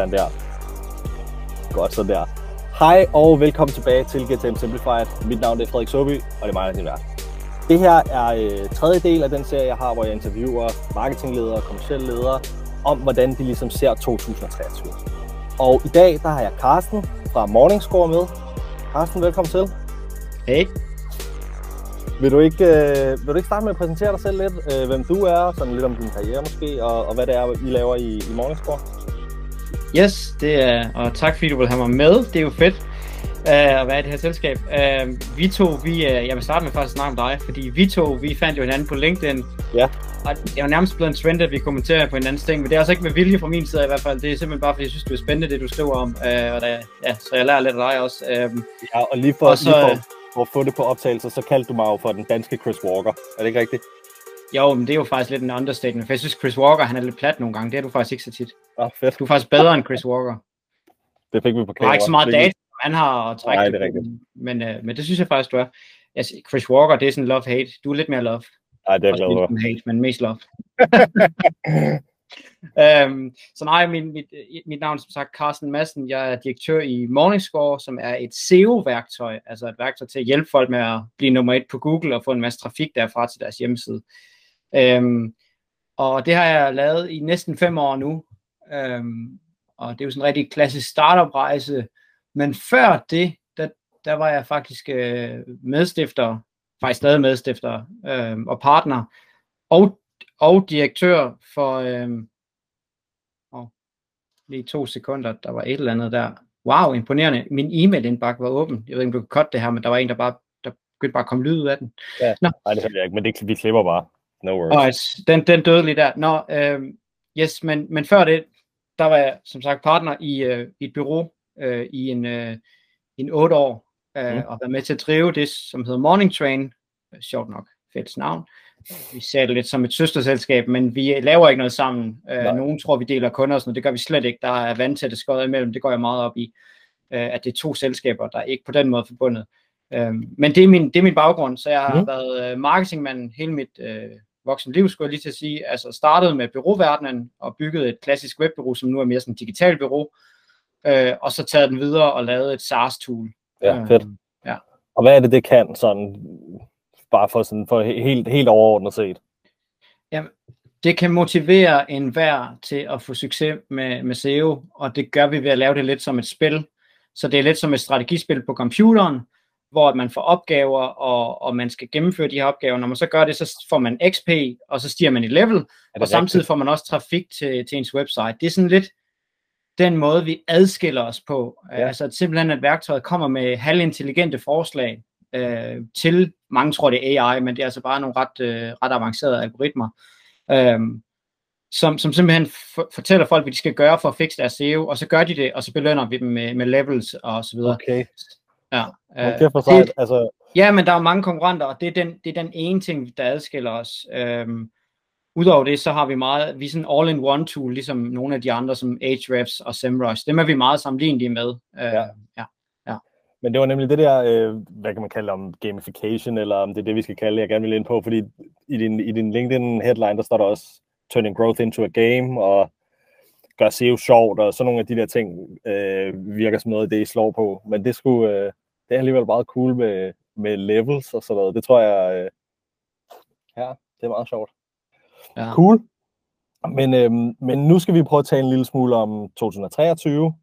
Sådan der. Godt, sådan der. Hej og velkommen tilbage til GTM Simplified. Mit navn er Frederik Soby, og det er mig, der er din vært. Det her er øh, tredje del af den serie, jeg har, hvor jeg interviewer marketingledere og kommersielle ledere om, hvordan de ligesom ser 2023. Og i dag, der har jeg Carsten fra Morningscore med. Carsten, velkommen til. Hey. Vil du ikke, øh, vil du ikke starte med at præsentere dig selv lidt, øh, hvem du er, sådan lidt om din karriere måske, og, og hvad det er, I laver i, i Morningscore? Yes, det er, og tak fordi du vil have mig med. Det er jo fedt uh, at være i det her selskab. Uh, vi to, vi, uh, jeg vil starte med faktisk at snakke om dig, fordi vi to, vi fandt jo hinanden på LinkedIn. Ja. Og det var nærmest blevet en trend, at vi kommenterer på hinandens ting, men det er altså ikke med vilje fra min side i hvert fald. Det er simpelthen bare, fordi jeg synes, det er spændende, det du skriver om. Uh, og der, ja, så jeg lærer lidt af dig også. Uh, ja, og lige for, og så, lige for, for at få det på optagelse, så kaldte du mig jo for den danske Chris Walker. Er det ikke rigtigt? Jo, men det er jo faktisk lidt en understatement, for jeg synes, Chris Walker, han er lidt plat nogle gange. Det er du faktisk ikke så tit. Ah, fedt. Du er faktisk bedre end Chris Walker. Det fik vi på kamera. Du har ikke så meget data, han har at trække. Nej, det er rigtigt. Men, uh, men det synes jeg faktisk, du er. Altså, Chris Walker, det er sådan love-hate. Du er lidt mere love. Nej, det er jeg glad for. hate, men mest love. um, så nej, min, mit, mit navn er som sagt Carsten Madsen. Jeg er direktør i Morningscore, som er et SEO-værktøj, altså et værktøj til at hjælpe folk med at blive nummer et på Google og få en masse trafik derfra til deres hjemmeside. Um, og det har jeg lavet i næsten fem år nu. Um, og det er jo sådan en rigtig klassisk startup-rejse. Men før det, der, der var jeg faktisk øh, medstifter, faktisk stadig medstifter øh, og partner, og, og direktør for, øh, oh, lige to sekunder, der var et eller andet der. Wow, imponerende. Min e-mail-indbakke var åben. Jeg ved ikke, om du kan cutte det her, men der var en, der bare der begyndte bare at komme lyd ud af den. Ja, Nå. nej, det jeg ikke, men det, vi klipper bare. No worries. Alright, den, den døde lige der. Nå, øh, yes, men, men før det, der var jeg som sagt partner i, øh, i et bureau øh, i en, øh, en otte år, øh, mm. og været med til at drive det, som hedder Morning Train. Sjovt nok, fedt navn. Vi ser det lidt som et søsterselskab, men vi laver ikke noget sammen. Øh, nogen tror, vi deler kunder og sådan noget. Det gør vi slet ikke. Der er vandtætte skøjet imellem. Det går jeg meget op i. Øh, at det er to selskaber, der er ikke på den måde forbundet. Øh, men det er, min, det er min baggrund, så jeg har mm. været øh, marketingmand hele mit øh, voksen liv, skulle jeg lige til at sige. Altså startede med byråverdenen og byggede et klassisk webbureau, som nu er mere sådan et digitalt bureau. Øh, og så taget den videre og lavet et SaaS-tool. Ja, fedt. Øh, ja. Og hvad er det, det kan sådan, bare for, sådan, for helt, helt overordnet set? Jamen, det kan motivere enhver til at få succes med, med SEO, og det gør vi ved at lave det lidt som et spil. Så det er lidt som et strategispil på computeren, hvor man får opgaver, og, og man skal gennemføre de her opgaver. Når man så gør det, så får man XP, og så stiger man i level, og rigtigt? samtidig får man også trafik til, til ens website. Det er sådan lidt den måde, vi adskiller os på. Ja. Altså at simpelthen, at værktøjet kommer med halvintelligente forslag øh, til, mange tror det er AI, men det er altså bare nogle ret, øh, ret avancerede algoritmer, øh, som, som simpelthen for, fortæller folk, hvad de skal gøre for at fikse deres SEO, og så gør de det, og så belønner vi dem med, med levels og så videre. Okay. Ja, øh, okay, for det, altså... ja, men der er mange konkurrenter, og det er den, det er den ene ting, der adskiller os. Øhm, Udover det, så har vi meget, vi er sådan all-in-one tool, ligesom nogle af de andre, som Ahrefs og SEMrush. Dem er vi meget sammenlignelige med. Øh, ja. ja. ja. Men det var nemlig det der, øh, hvad kan man kalde om gamification, eller om det er det, vi skal kalde, jeg gerne vil ind på, fordi i din, i din LinkedIn headline, der står der også turning growth into a game, og gør SEO sjovt, og sådan nogle af de der ting øh, virker som noget det, I slår på. Men det skulle, øh, det er alligevel meget cool med, med levels og sådan noget. Det tror jeg, øh, ja, det er meget sjovt. Ja. Cool. Men, øhm, men nu skal vi prøve at tale en lille smule om 2023.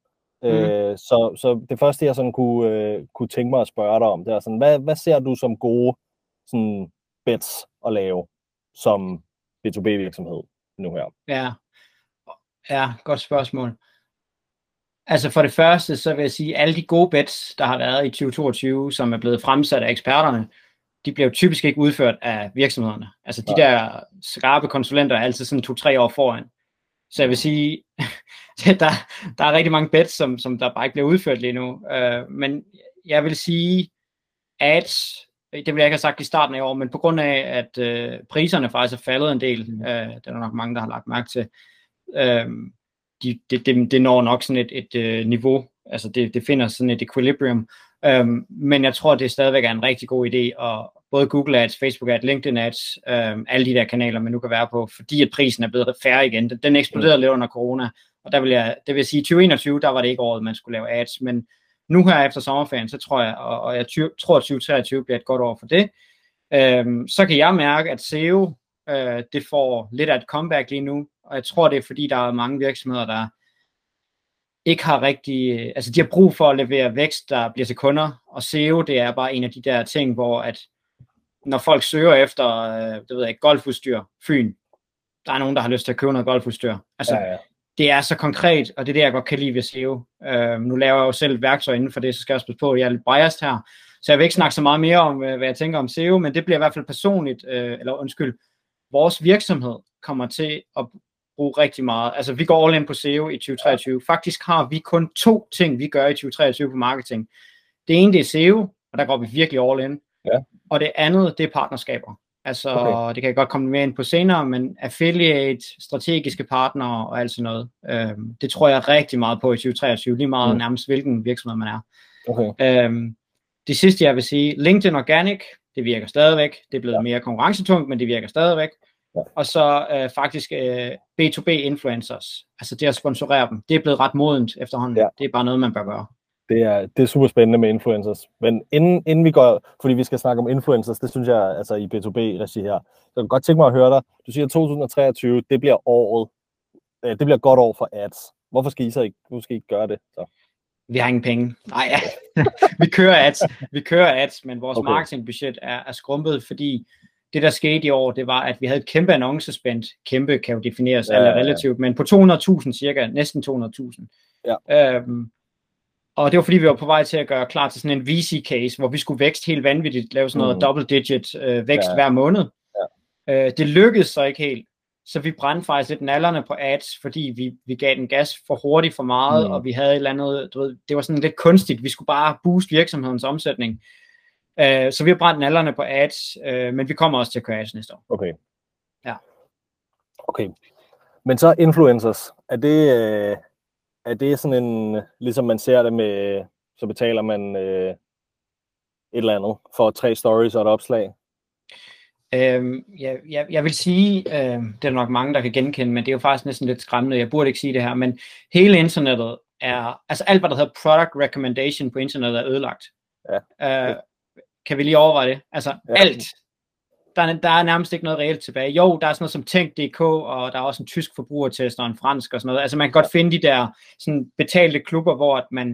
Mm. Øh, så, så det første, jeg sådan kunne, øh, kunne tænke mig at spørge dig om, det er sådan, hvad, hvad ser du som gode sådan, bets at lave som B2B-virksomhed nu her? Ja. Ja, godt spørgsmål. Altså for det første, så vil jeg sige, at alle de gode bets, der har været i 2022, som er blevet fremsat af eksperterne, de bliver jo typisk ikke udført af virksomhederne. Altså de der skarpe konsulenter er altid sådan to-tre år foran. Så jeg vil sige, der, der er rigtig mange bets, som, som der bare ikke bliver udført lige nu. Uh, men jeg vil sige, at det ville jeg ikke have sagt i starten af år, men på grund af, at uh, priserne faktisk er faldet en del, uh, det er der nok mange, der har lagt mærke til, uh, de, det, det, det når nok sådan et, et uh, niveau, altså det, det finder sådan et equilibrium, Um, men jeg tror, det stadigvæk er en rigtig god idé, at både Google Ads, Facebook Ads, LinkedIn Ads, um, alle de der kanaler, man nu kan være på, fordi at prisen er blevet færre igen. Den, den eksploderede lidt under corona, Og der vil jeg, det vil sige, 2021, der var det ikke året, man skulle lave ads, men nu her efter sommerferien, så tror jeg, og, og jeg tror, at 2023 bliver et godt år for det, øhm, så kan jeg mærke, at SEO, øh, det får lidt af et comeback lige nu, og jeg tror, det er fordi, der er mange virksomheder, der ikke har rigtig, altså de har brug for at levere vækst, der bliver til kunder, og SEO, det er bare en af de der ting, hvor at når folk søger efter, øh, det ved jeg ikke, golfudstyr, Fyn, der er nogen, der har lyst til at købe noget golfudstyr. Altså, ja, ja. det er så konkret, og det er det, jeg godt kan lide ved SEO. Øh, nu laver jeg jo selv værktøj inden for det, så skal jeg også passe på, at jeg er lidt biased her. Så jeg vil ikke snakke så meget mere om, øh, hvad jeg tænker om SEO, men det bliver i hvert fald personligt, øh, eller undskyld, vores virksomhed kommer til at bruge rigtig meget. Altså, vi går all in på SEO i 2023. Faktisk har vi kun to ting, vi gør i 2023 på marketing. Det ene, det er SEO, og der går vi virkelig all in. Ja. Og det andet, det er partnerskaber. Altså, okay. det kan jeg godt komme mere ind på senere, men affiliate, strategiske partnere og alt sådan noget. Øhm, det tror jeg rigtig meget på i 2023, lige meget mm. nærmest hvilken virksomhed man er. Okay. Øhm, det sidste, jeg vil sige, LinkedIn Organic, det virker stadigvæk. Det er blevet ja. mere konkurrencetungt, men det virker stadigvæk. Ja. Og så øh, faktisk øh, B2B influencers, altså det at sponsorere dem, det er blevet ret modent efterhånden. Ja. Det er bare noget, man bør gøre det er, det er super spændende med influencers. Men inden, inden vi går, fordi vi skal snakke om influencers, det synes jeg, altså i B2B-regi her, så jeg kan godt tænke mig at høre dig. Du siger, at 2023, det bliver året, øh, det bliver godt år for ads. Hvorfor skal I så ikke, nu skal I ikke gøre det? Så? Vi har ingen penge. Nej, ja. vi kører ads, vi kører ads, men vores okay. marketingbudget er, er skrumpet, fordi det, der skete i år, det var, at vi havde et kæmpe annoncespend. Kæmpe kan jo defineres ja, alle relativt, men på 200.000 cirka, næsten 200.000. Ja. Øhm, og det var fordi, vi var på vej til at gøre klar til sådan en VC-case, hvor vi skulle vækste helt vanvittigt, lave sådan noget mm. double-digit øh, vækst ja. hver måned. Ja. Øh, det lykkedes så ikke helt. Så vi brændte faktisk lidt nallerne på ads, fordi vi, vi gav den gas for hurtigt for meget, mm. og vi havde et eller andet, du ved, det var sådan lidt kunstigt. Vi skulle bare booste virksomhedens omsætning. Øh, så vi har brændt nallerne på ads, øh, men vi kommer også til at køre ads næste år. Okay. Ja. Okay. Men så influencers, er det, øh, er det sådan en, ligesom man ser det med, så betaler man øh, et eller andet for tre stories og et opslag? Øhm, jeg, jeg, jeg vil sige, øh, det er nok mange, der kan genkende, men det er jo faktisk næsten lidt skræmmende. Jeg burde ikke sige det her, men hele internettet er, altså alt hvad der hedder product recommendation på internettet er ødelagt. Ja. Øh, kan vi lige overveje det? Altså ja. alt der, er, der er nærmest ikke noget reelt tilbage. Jo, der er sådan noget som Tænk.dk, og der er også en tysk forbrugertest og en fransk og sådan noget. Altså man kan godt finde de der sådan betalte klubber, hvor at man,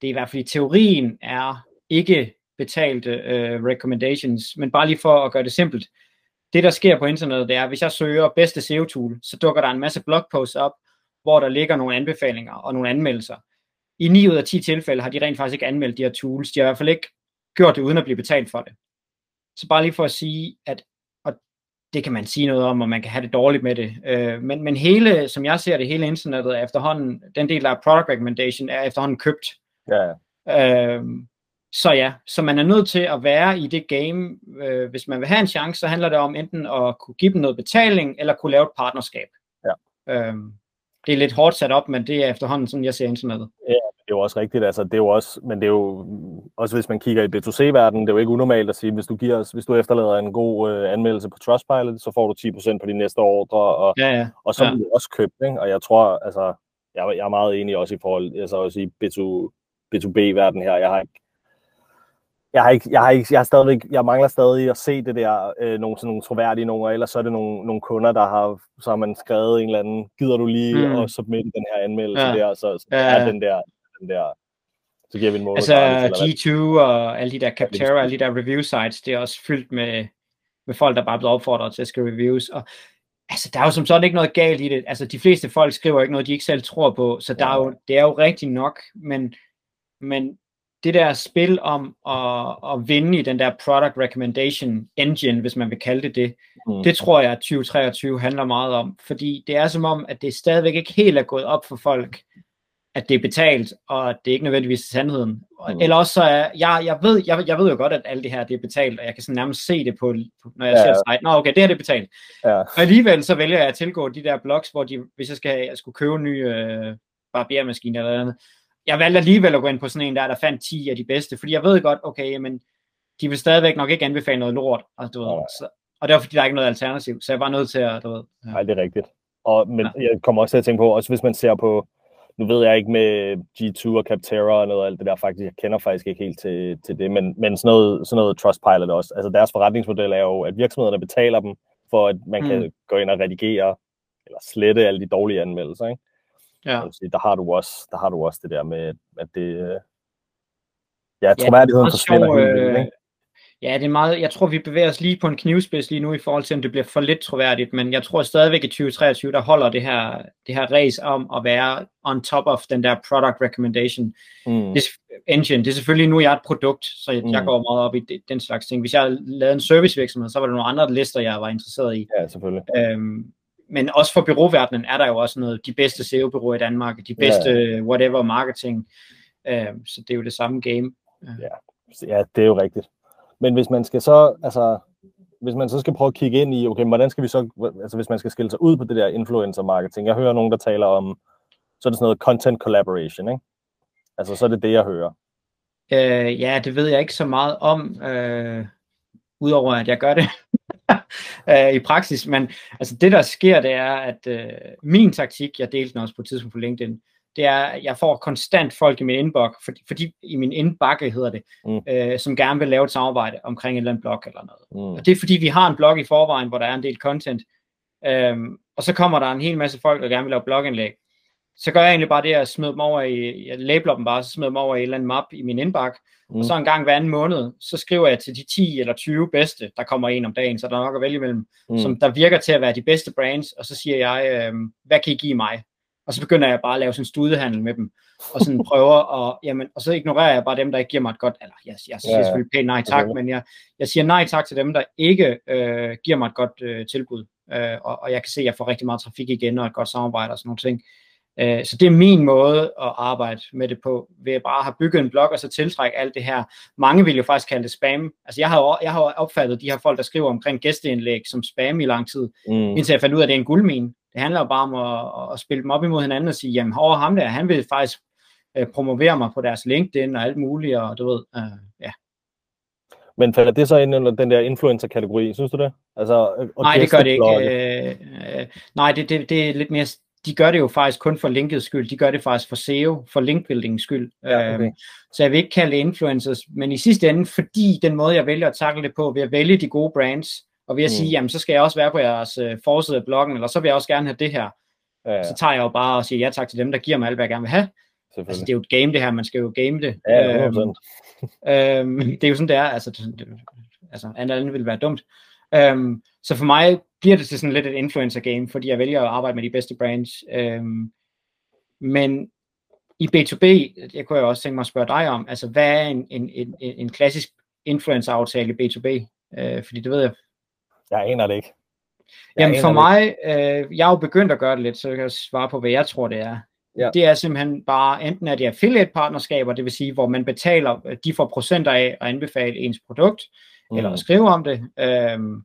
det er i hvert fald i teorien, er ikke betalte uh, recommendations, men bare lige for at gøre det simpelt. Det, der sker på internettet, det er, hvis jeg søger bedste SEO-tool, så dukker der en masse blogposts op, hvor der ligger nogle anbefalinger og nogle anmeldelser. I 9 ud af 10 tilfælde har de rent faktisk ikke anmeldt de her tools. De har i hvert fald ikke gjort det uden at blive betalt for det. Så bare lige for at sige, at og det kan man sige noget om, og man kan have det dårligt med det. Øh, men, men hele, som jeg ser det, hele internettet er efterhånden, den del af product recommendation er efterhånden købt. Ja. Øh, så ja, så man er nødt til at være i det game. Øh, hvis man vil have en chance, så handler det om enten at kunne give dem noget betaling, eller kunne lave et partnerskab. Ja. Øh, det er lidt hårdt sat op, men det er efterhånden sådan, jeg ser internettet. Ja, det er jo også rigtigt, altså det er jo også, men det er jo også hvis man kigger i B2C-verdenen, det er jo ikke unormalt at sige, hvis du, giver, hvis du efterlader en god øh, anmeldelse på Trustpilot, så får du 10% på de næste ordre, og, ja, ja. og så ja. du også købt, ikke? og jeg tror, altså, jeg, jeg er meget enig også i forhold, altså også i B2, B2B-verdenen her, jeg har ikke jeg har ikke, jeg har ikke, jeg har stadigvæk, jeg mangler stadig at se det der, øh, nogle, sådan nogle troværdige nogle, eller så er det nogle, nogle kunder, der har, så har man skrevet en eller anden, gider du lige mm. at submitte den her anmeldelse ja. der, så, så ja. er den der, den der, så giver vi en måned. Altså G2 og alle de der Capterra, alle de der review sites, det er også fyldt med, med folk, der bare er blevet opfordret til at skrive reviews, og altså, der er jo som sådan ikke noget galt i det. Altså, de fleste folk skriver ikke noget, de ikke selv tror på, så der er jo, det er jo rigtigt nok, men, men det der spil om at, at vinde i den der product recommendation engine, hvis man vil kalde det det, mm. det tror jeg, at 2023 handler meget om. Fordi det er som om, at det stadigvæk ikke helt er gået op for folk, at det er betalt, og at det ikke nødvendigvis er sandheden. Mm. Eller også så er, jeg, jeg, ved, jeg, jeg ved jo godt, at alt det her det er betalt, og jeg kan sådan nærmest se det på, når jeg ja, ser site. Nå okay, det her det er betalt. Ja. Og alligevel så vælger jeg at tilgå de der blogs, hvor de, hvis jeg skal jeg skulle købe en ny øh, barbermaskine eller andet, jeg valgte alligevel at gå ind på sådan en der, der fandt 10 af de bedste, fordi jeg ved godt, okay, men de vil stadigvæk nok ikke anbefale noget lort, altså, du ved, så, og det var fordi, der er ikke noget alternativ, så jeg var nødt til at, du ved. Ja. Nej, det er rigtigt. Og, men ja. jeg kommer også til at tænke på, også hvis man ser på, nu ved jeg ikke med G2 og Capterra og noget af alt det der faktisk, jeg kender faktisk ikke helt til, til det, men, men sådan, noget, sådan noget Trustpilot også. Altså deres forretningsmodel er jo, at virksomhederne betaler dem, for at man mm. kan gå ind og redigere, eller slette alle de dårlige anmeldelser, ikke? Ja. Sige, der, har du også, der har du også det der med, at det, øh, ja, troværdigheden ja, forsvinder helt vildt, ikke? Ja, det er meget, jeg tror, vi bevæger os lige på en knivspids lige nu i forhold til, om det bliver for lidt troværdigt, men jeg tror stadigvæk i 2023, der holder det her, det her race om at være on top of den der product recommendation mm. det, engine. Det er selvfølgelig nu, jeg er et produkt, så jeg, mm. jeg går meget op i det, den slags ting. Hvis jeg lavede en servicevirksomhed, så var der nogle andre lister, jeg var interesseret i. Ja, selvfølgelig. Øhm, men også for byråverdenen er der jo også noget, de bedste SEO-byråer i Danmark, de bedste yeah. whatever marketing, øhm, så det er jo det samme game. Ja, ja det er jo rigtigt. Men hvis man skal så, altså, hvis man så skal prøve at kigge ind i, okay, hvordan skal vi så, altså hvis man skal skille sig ud på det der influencer marketing, jeg hører nogen, der taler om, så er det sådan noget content collaboration, ikke? Altså, så er det det, jeg hører. Øh, ja, det ved jeg ikke så meget om, øh, udover at jeg gør det øh, i praksis, men altså det, der sker, det er, at øh, min taktik, jeg delte den også på et tidspunkt på LinkedIn, det er, at jeg får konstant folk i min inbox, fordi, fordi i min indbakke hedder det, mm. øh, som gerne vil lave et samarbejde omkring en eller anden blog eller noget. Mm. Og det er fordi, vi har en blog i forvejen, hvor der er en del content, øhm, og så kommer der en hel masse folk, der gerne vil lave blogindlæg. Så gør jeg egentlig bare det, at smide dem over i, jeg labeler dem bare, så smider dem over i en eller anden map i min indbakke, mm. og så en gang hver anden måned, så skriver jeg til de 10 eller 20 bedste, der kommer en om dagen, så der er nok at vælge imellem, mm. som der virker til at være de bedste brands, og så siger jeg, øh, hvad kan I give mig? Og så begynder jeg bare at lave sådan en studehandel med dem, og sådan prøver at, jamen, og så ignorerer jeg bare dem, der ikke giver mig et godt, eller jeg, jeg siger ja, selvfølgelig pænt nej tak, okay. men jeg, jeg siger nej tak til dem, der ikke øh, giver mig et godt øh, tilbud, øh, og, og jeg kan se, at jeg får rigtig meget trafik igen, og et godt samarbejde og sådan nogle ting. Øh, så det er min måde at arbejde med det på, ved at bare have bygget en blog, og så tiltrække alt det her. Mange vil jo faktisk kalde det spam. Altså jeg har, jeg har opfattet de her folk, der skriver omkring gæsteindlæg som spam i lang tid, mm. indtil jeg fandt ud af, at det er en guldmine. Det handler jo bare om at, at spille dem op imod hinanden og sige, jamen over ham der, han vil faktisk øh, promovere mig på deres LinkedIn og alt muligt, og du ved, øh, ja. Men falder det så ind under den der influencer-kategori, synes du det? Altså, nej, det gør det ikke. Øh, øh, nej, det, det, det er lidt mere de gør det jo faktisk kun for linkets skyld, de gør det faktisk for SEO, for linkbuilding skyld. Ja, okay. øhm, så jeg vil ikke kalde det influencers, men i sidste ende, fordi den måde, jeg vælger at takle det på, ved at vælge de gode brands, og ved at mm. sige, jamen så skal jeg også være på jeres uh, forside af bloggen, eller så vil jeg også gerne have det her. Ja, ja. Så tager jeg jo bare og siger ja tak til dem, der giver mig alt, hvad jeg gerne vil have. Altså, det er jo et game det her, man skal jo game det. Ja, øhm, øhm, det er jo sådan, det er. Altså, det, altså andet andet ville være dumt. Øhm, så for mig bliver det til sådan lidt et influencer game, fordi jeg vælger at arbejde med de bedste brands. Øhm, men i B2B, jeg kunne jo også tænke mig at spørge dig om, altså hvad er en, en, en, en klassisk influencer-aftale i B2B? Øh, fordi det ved jeg. Jeg aner det ikke. Jeg Jamen for mig, øh, jeg har jo begyndt at gøre det lidt, så jeg kan svare på, hvad jeg tror, det er. Ja. Det er simpelthen bare, enten er det affiliate-partnerskaber, det vil sige, hvor man betaler, de får procenter af at anbefale ens produkt, mm. eller at skrive om det. Øhm,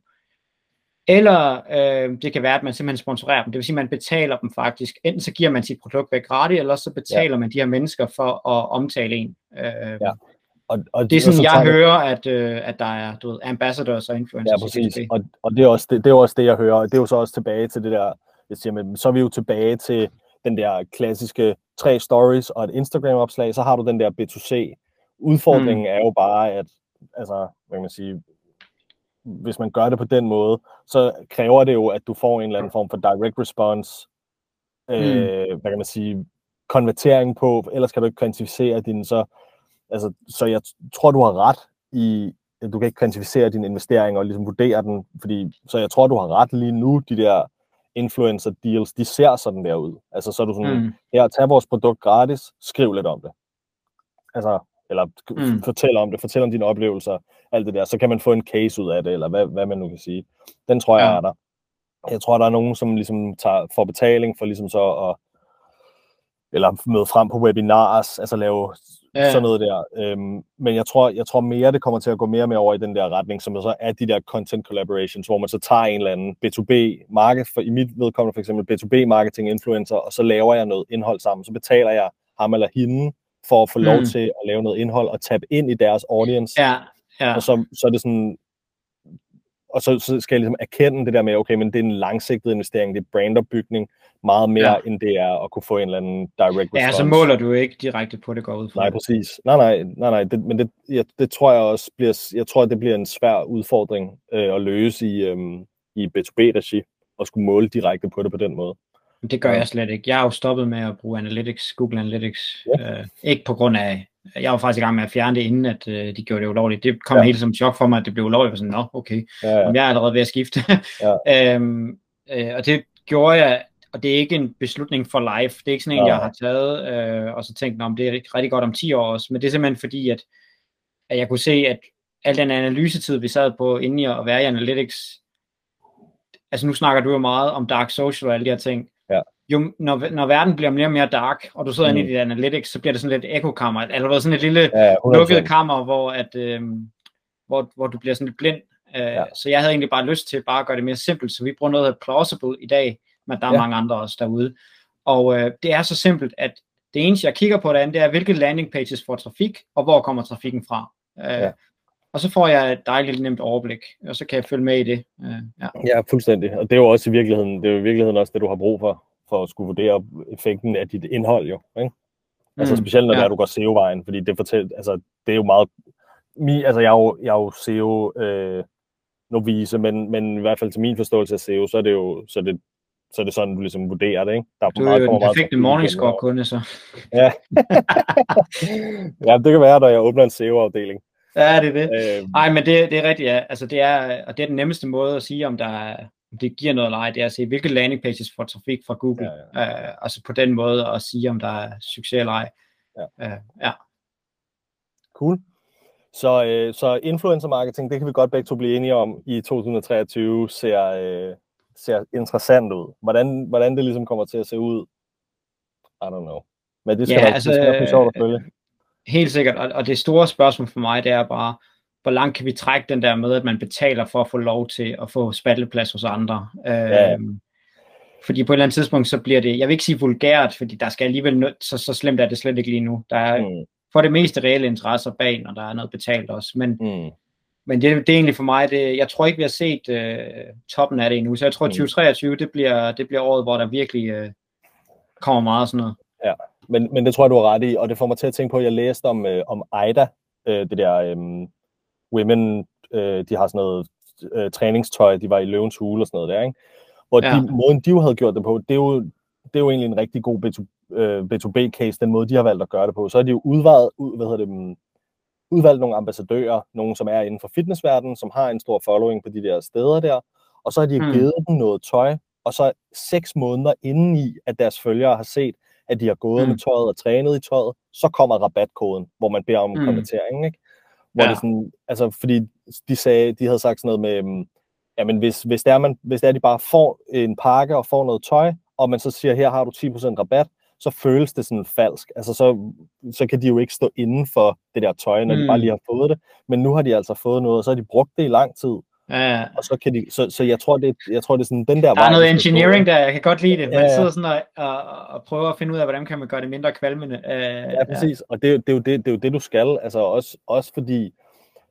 eller øh, det kan være, at man simpelthen sponsorerer dem. Det vil sige, at man betaler dem faktisk. Enten så giver man sit produkt væk gratis, eller så betaler ja. man de her mennesker for at omtale en. Øh, ja. Og, og det er sådan, jeg hører, at, øh, at der er du ved, ambassadors og influencers. Ja, præcis. Og, og det, er også det, det er også det, jeg hører. Det er jo så også tilbage til det der, jeg siger, men så er vi jo tilbage til den der klassiske tre stories og et Instagram-opslag, så har du den der B2C. Udfordringen mm. er jo bare, at altså, hvad kan man sige, hvis man gør det på den måde, så kræver det jo, at du får en eller anden form for direct response, øh, mm. hvad kan man sige, konvertering på, ellers kan du ikke kvantificere din, så, altså, så jeg tror, du har ret i, at du kan ikke kvantificere din investering og ligesom vurdere den, fordi, så jeg tror, du har ret lige nu, de der influencer deals, de ser sådan der ud. Altså, så er du sådan, mm. her, tag vores produkt gratis, skriv lidt om det. Altså, eller mm. fortæl om det, fortæl om dine oplevelser, alt det der, så kan man få en case ud af det, eller hvad, hvad man nu kan sige. Den tror jeg ja. er der. Jeg tror, der er nogen, som ligesom tager, får betaling for ligesom så at, eller møde frem på webinars, altså lave ja. sådan noget der. Øhm, men jeg tror, jeg tror mere, det kommer til at gå mere og mere over i den der retning, som så er de der content collaborations, hvor man så tager en eller anden B2B market, for i mit vedkommende for eksempel B2B marketing influencer, og så laver jeg noget indhold sammen, så betaler jeg ham eller hende for at få lov mm. til at lave noget indhold og tabe ind i deres audience. Ja, ja. Og så, så er det sådan, og så, så skal jeg ligesom erkende det der med, okay, men det er en langsigtet investering, det er brandopbygning, meget mere, ja. end det er at kunne få en eller anden direct response. Ja, så måler du ikke direkte på det går ud fra. Nej, præcis. Nej, nej, nej, nej. Det, men det, ja, det tror jeg også bliver, jeg tror, det bliver en svær udfordring øh, at løse i, øh, i B2B-regi, og skulle måle direkte på det på den måde. Det gør jeg slet ikke. Jeg har jo stoppet med at bruge Analytics, Google Analytics. Ja. Øh, ikke på grund af, jeg var faktisk i gang med at fjerne det, inden at øh, de gjorde det ulovligt. Det kom ja. helt som chok for mig, at det blev ulovligt. Jeg var sådan, nå, okay. Ja, ja. Jeg er allerede ved at skifte. Ja. øhm, øh, og det gjorde jeg, og det er ikke en beslutning for life. Det er ikke sådan en, ja. jeg har taget, øh, og så tænkt, om det er rigtig godt om 10 år også. Men det er simpelthen fordi, at, at jeg kunne se, at al den analysetid, vi sad på inde i at være i Analytics, altså nu snakker du jo meget om dark social og alle de her ting, jo, når, når verden bliver mere og mere dark, og du sidder mm. inde i dit analytics, så bliver det sådan lidt ekokammer, eller sådan et lille ja, lukket kammer, hvor, at, øh, hvor, hvor du bliver sådan lidt blind. Øh, ja. Så jeg havde egentlig bare lyst til bare at gøre det mere simpelt, så vi bruger noget af plausible i dag, men der er ja. mange andre også derude. Og øh, det er så simpelt, at det eneste, jeg kigger på derinde, det er, hvilke landing pages får trafik, og hvor kommer trafikken fra. Øh, ja. Og så får jeg et dejligt nemt overblik, og så kan jeg følge med i det. Øh, ja. ja, fuldstændig. Og det er jo også i virkeligheden, det er jo i virkeligheden også det, du har brug for for at skulle vurdere effekten af dit indhold jo. Ikke? Altså mm, specielt når ja. det er, du går SEO-vejen, fordi det fortæller, altså det er jo meget, mi, altså jeg er jo, jeg er jo SEO øh, novise, men, men i hvert fald til min forståelse af SEO, så er det jo, så er det, så er det sådan, du ligesom vurderer det, ikke? Der er du er meget, jo den perfekte morning score kunde, så. Ja. ja, det kan være, når jeg åbner en SEO-afdeling. Ja, det er det. Øhm. Ej, men det, det er rigtigt, ja. Altså, det er, og det er den nemmeste måde at sige, om der er, det giver noget leg, det er at se, hvilke landing pages får trafik fra Google. Ja, ja. Uh, altså på den måde at sige, om der er succes eller ej. Ja. Uh, ja. Cool. Så, øh, så influencer marketing, det kan vi godt begge to blive enige om i 2023 ser, øh, ser interessant ud. Hvordan, hvordan det ligesom kommer til at se ud, I don't know. Men det skal, ja, nok, altså, det skal nok blive sjovt at følge. Helt sikkert, og, og det store spørgsmål for mig, det er bare, hvor langt kan vi trække den der med, at man betaler for at få lov til at få spalteplads hos andre. Ja. Øhm, fordi på et eller andet tidspunkt, så bliver det, jeg vil ikke sige vulgært, fordi der skal alligevel, så, så slemt er det slet ikke lige nu. Der er mm. for det meste reelle interesser bag, når der er noget betalt også. Men, mm. men det, det er egentlig for mig, det, jeg tror ikke, vi har set øh, toppen af det endnu. Så jeg tror, at 2023, det bliver, det bliver året, hvor der virkelig øh, kommer meget sådan noget. Ja, men, men det tror jeg, du har ret i, og det får mig til at tænke på, at jeg læste om, øh, om Ida, øh, det der øh, Women, øh, de har sådan noget øh, træningstøj, de var i løvens hule og sådan noget der, ikke? Hvor ja. de, måden, de jo havde gjort det på, det er jo, det er jo egentlig en rigtig god B2, øh, B2B-case, den måde, de har valgt at gøre det på. Så har de jo udvalgt, ud, hvad hedder det, mm, udvalgt nogle ambassadører, nogen som er inden for fitnessverdenen, som har en stor following på de der steder der, og så har de mm. givet dem noget tøj, og så seks måneder inden i, at deres følgere har set, at de har gået mm. med tøjet og trænet i tøjet, så kommer rabatkoden, hvor man beder om mm. konvertering, ikke? Hvor ja. det sådan, altså, fordi de sagde, de havde sagt sådan noget med, um, jamen hvis, hvis, det er, man, hvis det er, de bare får en pakke og får noget tøj, og man så siger, her har du 10% rabat, så føles det sådan falsk. Altså så, så kan de jo ikke stå inden for det der tøj, når mm. de bare lige har fået det. Men nu har de altså fået noget, og så har de brugt det i lang tid. Ja, Og så kan de, så, så jeg tror, det, jeg tror, det er sådan den der Der er noget engineering der, jeg kan godt lide det. Man ja, sidder sådan og, og, og, prøver at finde ud af, hvordan kan man gøre det mindre kvalmende. Uh, ja, præcis. Ja. Og det, det, er jo det, det er jo det, du skal. Altså også, også fordi,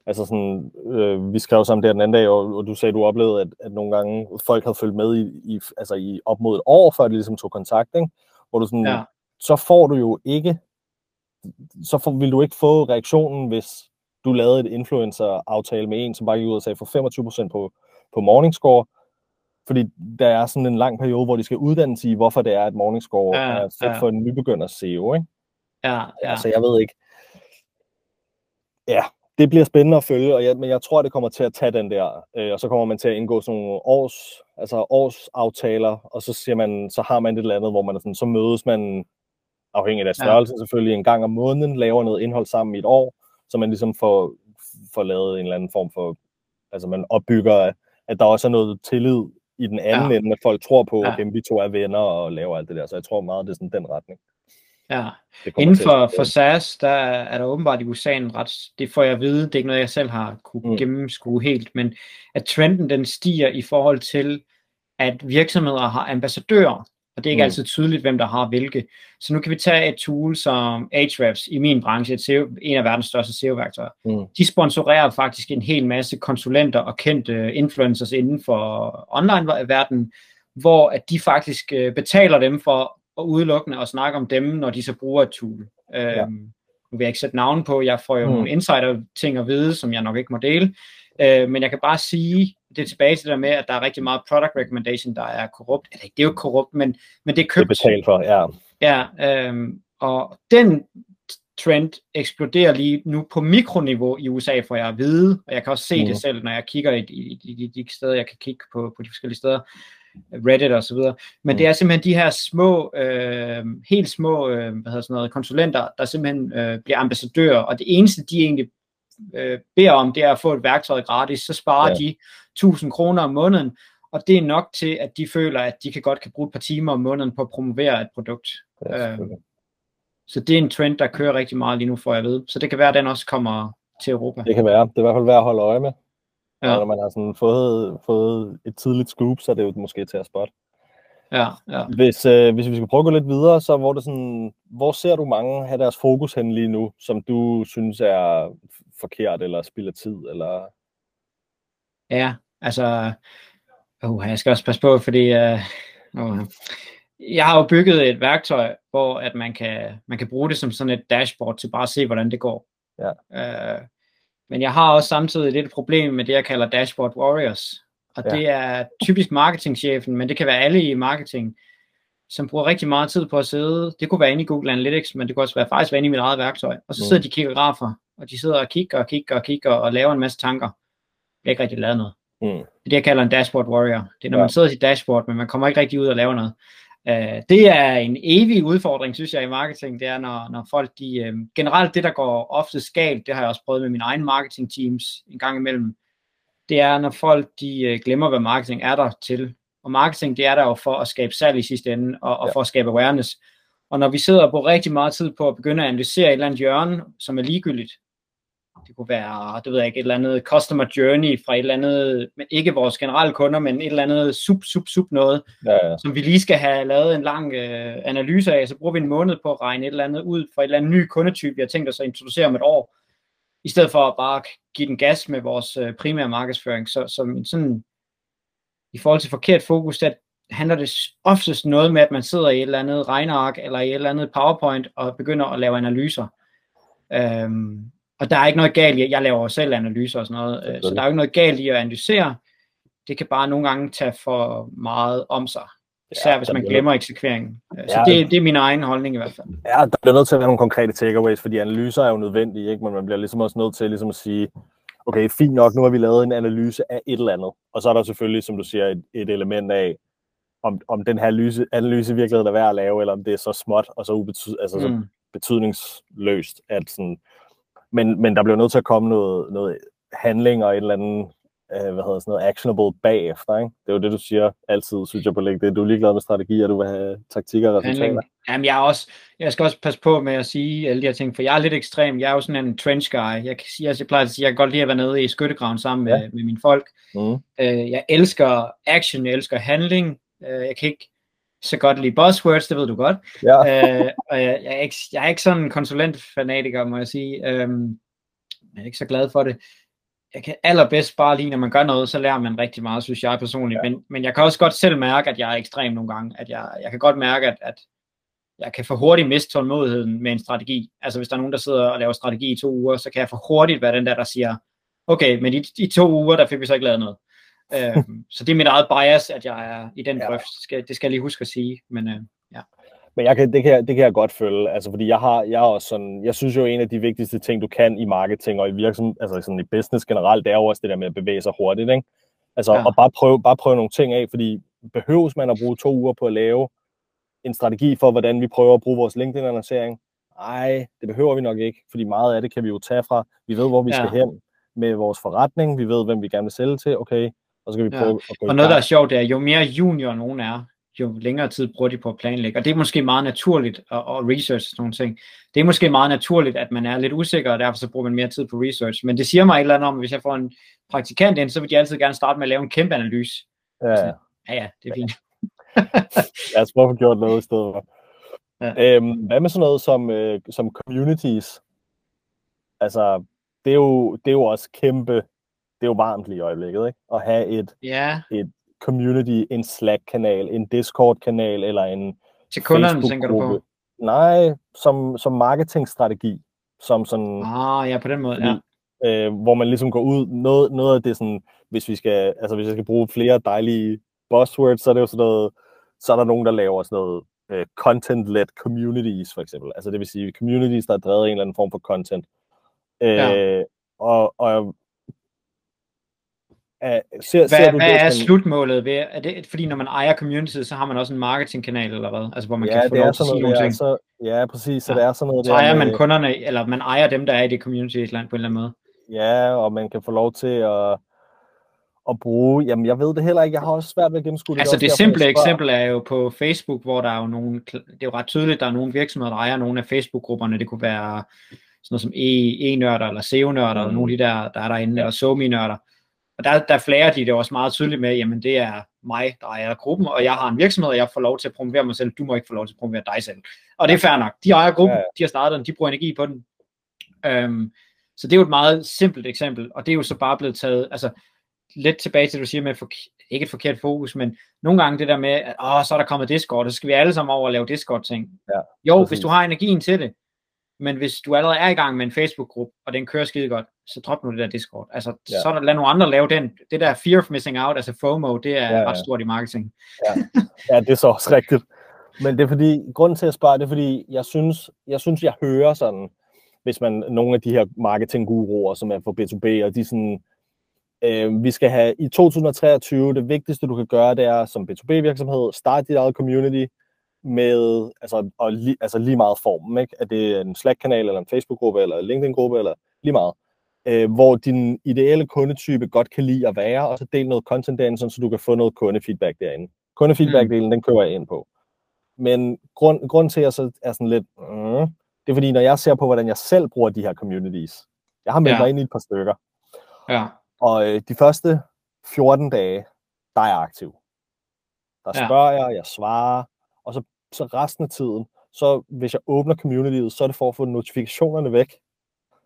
Altså sådan, øh, vi skrev sammen der den anden dag, og, og du sagde, du oplevede, at, at nogle gange folk havde følt med i, i, altså i op mod et år, før de ligesom tog kontakt, ikke? Hvor du sådan, ja. så får du jo ikke, så får, vil du ikke få reaktionen, hvis du lavede et influencer-aftale med en, som bare gik ud og sagde, for 25% på, på Morningscore, fordi der er sådan en lang periode, hvor de skal uddanne sig i, hvorfor det er, at Morningscore ja, er fedt ja. for en nybegynder SEO, ikke? Ja, ja. Altså, jeg ved ikke. Ja, det bliver spændende at følge, og jeg, men jeg tror, det kommer til at tage den der, øh, og så kommer man til at indgå sådan nogle års, altså årsaftaler, og så siger man, så har man et eller andet, hvor man er sådan, så mødes man, afhængig af størrelse ja. selvfølgelig, en gang om måneden, laver noget indhold sammen i et år, så man ligesom får, får lavet en eller anden form for, altså man opbygger, at der også er noget tillid i den anden ja. ende, at folk tror på, ja. at vi to er venner og laver alt det der, så jeg tror meget, det er sådan den retning. Ja, inden for, for SAS, der er der åbenbart i USA en ret, det får jeg at vide, det er ikke noget, jeg selv har kunne mm. gennemskue helt, men at trenden den stiger i forhold til, at virksomheder har ambassadører, og det er ikke mm. altid tydeligt, hvem der har hvilke. Så nu kan vi tage et tool som Ahrefs i min branche, et SEO, en af verdens største SEO-værktøjer. Mm. De sponsorerer faktisk en hel masse konsulenter og kendte influencers inden for online-verdenen, hvor at de faktisk øh, betaler dem for at udelukkende og snakke om dem, når de så bruger et tool. Ja. Øhm, nu vil jeg ikke sætte navn på, jeg får jo mm. nogle insider-ting at vide, som jeg nok ikke må dele, øh, men jeg kan bare sige, det er tilbage til det der med, at der er rigtig meget product recommendation, der er korrupt. Eller det er jo korrupt, men, men det er købt. Det er betalt for, ja. Ja, øhm, og den trend eksploderer lige nu på mikroniveau i USA, for jeg at vide, og jeg kan også se mm. det selv, når jeg kigger i, i, i, i de steder, jeg kan kigge på, på de forskellige steder, Reddit og så videre. Men mm. det er simpelthen de her små, øh, helt små, øh, hvad hedder sådan noget, konsulenter, der simpelthen øh, bliver ambassadører, og det eneste, de egentlig øh, beder om, det er at få et værktøj gratis, så sparer ja. de 1000 kroner om måneden, og det er nok til, at de føler, at de kan godt kan bruge et par timer om måneden på at promovere et produkt. Ja, øh, så det er en trend, der kører rigtig meget lige nu, får jeg ved. Så det kan være, at den også kommer til Europa. Det kan være. Det er i hvert fald værd at holde øje med. Ja. Og når man har sådan fået, fået et tidligt scoop, så er det jo måske til at spotte. Ja, ja. Hvis, øh, hvis vi skal prøve at gå lidt videre, så hvor, det sådan, hvor ser du mange have deres fokus hen lige nu, som du synes er forkert, eller spilder tid, eller... Ja, altså... Uh, jeg skal også passe på, fordi... Uh, uh, jeg har jo bygget et værktøj, hvor at man kan, man kan bruge det som sådan et dashboard til bare at se, hvordan det går. Ja. Uh, men jeg har også samtidig lidt et problem med det, jeg kalder dashboard warriors. Og ja. det er typisk marketingchefen, men det kan være alle i marketing, som bruger rigtig meget tid på at sidde. Det kunne være inde i Google Analytics, men det kunne også være faktisk være inde i mit eget værktøj. Og så sidder mm. de kigger grafer, og de sidder og kigger og kigger og kigger og laver en masse tanker. Det er ikke rigtig lavet noget. Mm. Det er det, jeg kalder en dashboard warrior. Det er, når ja. man sidder i sit dashboard, men man kommer ikke rigtig ud og laver noget. Uh, det er en evig udfordring, synes jeg, i marketing. Det er, når, når folk, de, uh, generelt det, der går ofte skalt, det har jeg også prøvet med mine egne marketing teams en gang imellem, det er, når folk, de uh, glemmer, hvad marketing er der til. Og marketing, det er der jo for at skabe salg i sidste ende, og, og ja. for at skabe awareness. Og når vi sidder og bruger rigtig meget tid på at begynde at analysere et eller andet hjørne, som er ligegyldigt, det kunne være, det ved jeg ikke, et eller andet customer journey fra et eller andet, men ikke vores generelle kunder, men et eller andet sub, sub, sub noget, ja, ja. som vi lige skal have lavet en lang øh, analyse af, så bruger vi en måned på at regne et eller andet ud for et eller andet ny kundetype, vi har tænkt os at introducere om et år, i stedet for at bare give den gas med vores øh, primære markedsføring. Så som sådan, i forhold til forkert fokus, der handler det oftest noget med, at man sidder i et eller andet regneark, eller i et eller andet PowerPoint, og begynder at lave analyser. Øhm, og der er ikke noget galt i, jeg laver selv analyser og sådan noget, øh, så der er jo ikke noget galt i at analysere. Det kan bare nogle gange tage for meget om sig. Især ja, hvis man glemmer eksekveringen. Øh, så ja, det, det er min egen holdning i hvert fald. Ja, der bliver nødt til at være nogle konkrete takeaways, fordi analyser er jo nødvendige, ikke? men man bliver ligesom også nødt til ligesom at sige, okay, fint nok, nu har vi lavet en analyse af et eller andet. Og så er der selvfølgelig, som du siger, et, et element af, om, om den her analyse, analyse virkelig er værd at lave, eller om det er så småt og så, ubetyd, altså, mm. så betydningsløst, at sådan, men, men der bliver nødt til at komme noget, noget handling og et eller andet øh, hvad hedder sådan noget, actionable bagefter. Ikke? Det er jo det, du siger altid, synes jeg på LinkedIn. Du er ligeglad med strategi, og du vil have taktikker og resultater. Jamen, jeg, er også, jeg skal også passe på med at sige alle de her ting, for jeg er lidt ekstrem. Jeg er jo sådan en trench guy. Jeg, kan sige, jeg plejer at sige, jeg kan godt lide at være nede i skyttegraven sammen med, ja. med mine folk. Mm. Øh, jeg elsker action, jeg elsker handling. Øh, jeg kan ikke så godt lide buzzwords, det ved du godt. Ja. øh, og jeg, jeg, er ikke, jeg er ikke sådan en konsulentfanatiker, må jeg sige. Øhm, jeg er ikke så glad for det. Jeg kan allerbedst bare lide, når man gør noget, så lærer man rigtig meget, synes jeg personligt. Ja. Men, men jeg kan også godt selv mærke, at jeg er ekstrem nogle gange. At jeg, jeg kan godt mærke, at, at jeg kan for hurtigt miste tålmodigheden med en strategi. Altså hvis der er nogen, der sidder og laver strategi i to uger, så kan jeg for hurtigt være den der, der siger, okay, men i, i to uger, der fik vi så ikke lavet noget øh, så det er mit eget bias, at jeg er i den drøft. Det skal, det skal jeg lige huske at sige. Men, øh, ja. Men jeg kan, det, kan jeg, det kan jeg godt følge, altså fordi jeg har, jeg er også sådan, jeg synes jo en af de vigtigste ting, du kan i marketing og i virksomhed, altså sådan i business generelt, det er jo også det der med at bevæge sig hurtigt, ikke? Altså, ja. og bare prøve, bare prøve nogle ting af, fordi behøves man at bruge to uger på at lave en strategi for, hvordan vi prøver at bruge vores LinkedIn-annoncering? Nej, det behøver vi nok ikke, fordi meget af det kan vi jo tage fra. Vi ved, hvor vi ja. skal hen med vores forretning, vi ved, hvem vi gerne vil sælge til, okay, og så kan vi prøve ja. at gå Og noget, der er sjovt, det er, jo mere junior nogen er, jo længere tid bruger de på at planlægge. Og det er måske meget naturligt at, at research sådan nogle ting. Det er måske meget naturligt, at man er lidt usikker, og derfor så bruger man mere tid på research. Men det siger mig et eller andet om, at hvis jeg får en praktikant ind, så vil de altid gerne starte med at lave en kæmpe analyse. Ja, ja, ja det er fint. Lad os prøve at få gjort noget i stedet. Ja. Øhm, hvad med sådan noget som, øh, som communities? Altså, det er, jo, det er jo også kæmpe, det er jo varmt lige i øjeblikket, ikke? At have et, ja. et community, en Slack-kanal, en Discord-kanal eller en Til kunderne, tænker du på? Nej, som, som marketingstrategi. Som sådan, ah, ja, på den måde, ja. Øh, hvor man ligesom går ud, noget, noget af det sådan, hvis vi skal, altså hvis jeg skal bruge flere dejlige buzzwords, så er det jo sådan noget, så er der nogen, der laver sådan noget uh, content-led communities, for eksempel. Altså det vil sige communities, der er drevet en eller anden form for content. Uh, ja. Og, og Uh, ser, hvad, ser du hvad det, er sådan... slutmålet ved, er det, fordi når man ejer community, så har man også en marketingkanal eller hvad? Altså hvor man ja, kan få lov til at sige nogle ting. Så, ja, præcis, så ja. det er sådan noget så ejer man med... kunderne, eller man ejer dem, der er i det community på en eller anden måde. Ja, og man kan få lov til at, at bruge, jamen jeg ved det heller ikke, jeg har også svært ved at gennemskue det. Altså det, det simple eksempel er jo på Facebook, hvor der er jo nogle, det er jo ret tydeligt, der er nogle virksomheder, der ejer nogle af Facebook-grupperne, det kunne være sådan noget som e, e-nørder, eller SEO-nørder, mm. eller nogle af de der, der er derinde, ja. eller SoMe-nørder. Og der, der flærer de det også meget tydeligt med, jamen det er mig, der ejer gruppen, og jeg har en virksomhed, og jeg får lov til at promovere mig selv, du må ikke få lov til at promovere dig selv. Og det er fair nok. De ejer gruppen, ja, ja. de har startet den, de bruger energi på den. Øhm, så det er jo et meget simpelt eksempel, og det er jo så bare blevet taget, altså lidt tilbage til, det, du siger med, for, ikke et forkert fokus, men nogle gange det der med, at åh, så er der kommet Discord, og så skal vi alle sammen over og lave Discord-ting. Ja, jo, præcis. hvis du har energien til det, men hvis du allerede er i gang med en Facebook-gruppe, og den kører skide godt, så drop nu det der Discord. Altså, ja. så lad nogle andre lave den. Det der fear of missing out, altså FOMO, det er ja, ja. ret stort i marketing. Ja. ja, det er så også rigtigt. Men det er fordi, grunden til at spørge, det er fordi, jeg synes, jeg synes, jeg hører sådan, hvis man nogle af de her marketingguruer, som er for B2B, og de sådan, øh, vi skal have i 2023, det vigtigste du kan gøre, det er som B2B-virksomhed, start dit eget community med, altså, og li, altså lige meget formen, ikke? at det er en Slack-kanal, eller en Facebook-gruppe, eller en LinkedIn-gruppe, eller lige meget. Øh, hvor din ideelle kundetype godt kan lide at være, og så del noget content derinde, så du kan få noget kundefeedback derinde. Kundefeedback-delen, mm. den kører jeg ind på. Men grund, grund til, at jeg så er sådan lidt, mm, det er fordi, når jeg ser på, hvordan jeg selv bruger de her communities, jeg har meldt ja. mig ind i et par stykker. Ja. Og øh, de første 14 dage, der er jeg aktiv. Der spørger ja. jeg, jeg svarer, og så, så resten af tiden, så hvis jeg åbner communityet, så er det for at få notifikationerne væk.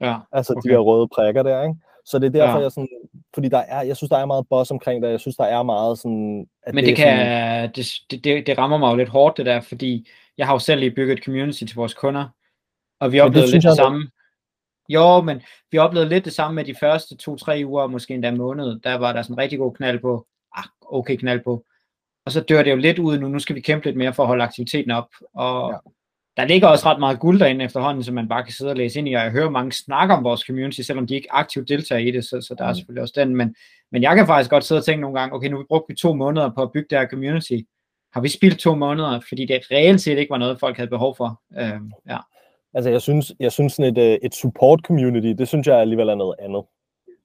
Ja, altså okay. de her røde prikker der, ikke? Så det er derfor, ja. jeg sådan, fordi der er, jeg synes, der er meget boss omkring det, jeg synes, der er meget sådan... At Men det, det kan, sådan, det, det, det rammer mig jo lidt hårdt, det der, fordi jeg har jo selv lige bygget et community til vores kunder, og vi oplevede det lidt det samme. Jo, men vi oplevede lidt det samme med de første to-tre uger, måske endda måned. Der var der sådan en rigtig god knald på. Ah, okay knald på. Og så dør det jo lidt ud nu. Nu skal vi kæmpe lidt mere for at holde aktiviteten op. Og ja. der ligger også ret meget guld derinde efterhånden, som man bare kan sidde og læse ind i. Og jeg hører mange snakke om vores community, selvom de ikke aktivt deltager i det. Så, så der er mm. selvfølgelig også den. Men, men jeg kan faktisk godt sidde og tænke nogle gange, okay, nu har vi to måneder på at bygge det her community. Har vi spildt to måneder, fordi det reelt set ikke var noget, folk havde behov for? Øh, ja. Altså, jeg synes, jeg synes sådan et, øh, et support community, det synes jeg alligevel er noget andet.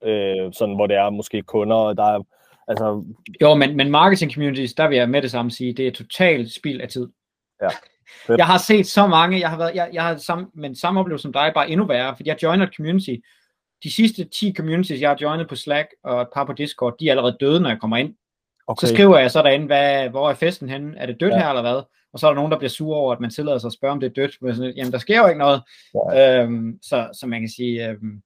Øh, sådan, hvor det er måske kunder, og der er, altså... Jo, men, men marketing communities, der vil jeg med det samme sige, det er totalt spild af tid. Ja. Fedt. Jeg har set så mange, jeg har været, jeg, jeg har samme, men samme oplevelse som dig, bare endnu værre, fordi jeg joiner et community. De sidste 10 communities, jeg har joinet på Slack og et par på Discord, de er allerede døde, når jeg kommer ind. Okay. Så skriver jeg så derinde, hvad, hvor er festen henne? Er det dødt ja. her eller hvad? og så er der nogen, der bliver sure over, at man tillader sig at spørge, om det er dødt. Men sådan, jamen, der sker jo ikke noget. Ja. Øhm, så, så man kan sige, øhm,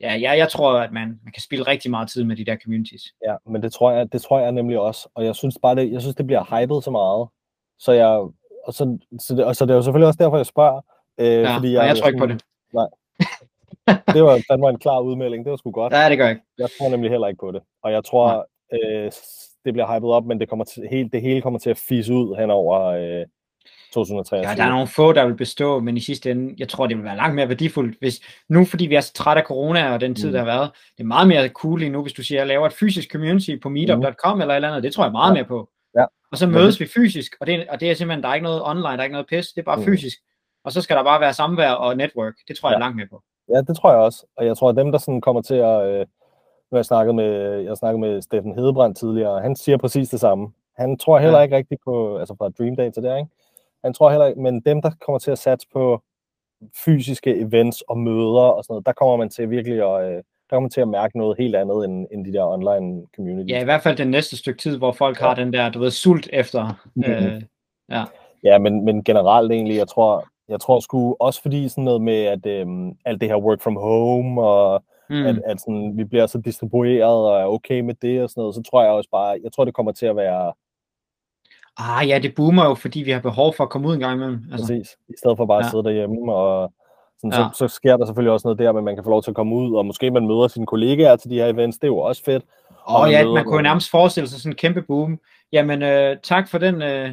ja, jeg, jeg tror, at man, man kan spille rigtig meget tid med de der communities. Ja, men det tror jeg, det tror jeg nemlig også. Og jeg synes bare, det, jeg synes, det bliver hypet så meget. Så jeg, og så, så, det, og så det er jo selvfølgelig også derfor, jeg spørger. Øh, ja, fordi jeg, jeg tror ikke på det. Nej. det var, det var en klar udmelding. Det var sgu godt. Ja, det gør jeg ikke. Jeg tror nemlig heller ikke på det. Og jeg tror, øh, det bliver hypet op, men det, kommer til, helt, det hele kommer til at fise ud hen over øh, 2023. Ja, der er nogle få, der vil bestå, men i sidste ende, jeg tror, det vil være langt mere værdifuldt, hvis nu, fordi vi er så trætte af corona og den tid, mm. der har været, det er meget mere cool lige nu, hvis du siger, at jeg laver et fysisk community på meetup.com mm. eller et eller andet, det tror jeg meget ja. mere på. Ja. Og så mødes vi fysisk, og det, og det er simpelthen, der er ikke noget online, der er ikke noget pis, det er bare mm. fysisk. Og så skal der bare være samvær og network. Det tror jeg ja. langt mere på. Ja, det tror jeg også. Og jeg tror, at dem, der sådan kommer til at... Øh, nu har jeg snakket med, jeg snakket med Steffen Hedebrand tidligere, og han siger præcis det samme. Han tror heller ja. ikke rigtigt på, altså fra Dream Day til det, ikke? Han tror heller ikke, men dem, der kommer til at satse på fysiske events og møder og sådan noget, der kommer man til virkelig at, øh, der kommer til at mærke noget helt andet end, end de der online communities. Ja, i hvert fald den næste stykke tid, hvor folk ja. har den der, du ved, sult efter. Mm-hmm. Øh, ja, ja men, men generelt egentlig, jeg tror, jeg tror sgu også fordi sådan noget med, at øhm, alt det her work from home, og mm. at, at sådan, vi bliver så distribueret og er okay med det og sådan noget, så tror jeg også bare, jeg tror det kommer til at være... Ah ja, det boomer jo, fordi vi har behov for at komme ud en gang imellem. Altså. Præcis, i stedet for bare ja. at sidde derhjemme og sådan, ja. så, så sker der selvfølgelig også noget der, men man kan få lov til at komme ud, og måske man møder sine kollegaer til de her events, det er jo også fedt. Åh oh, ja, man kunne jo nærmest forestille sig sådan en kæmpe boom. Jamen, øh, tak for den, øh,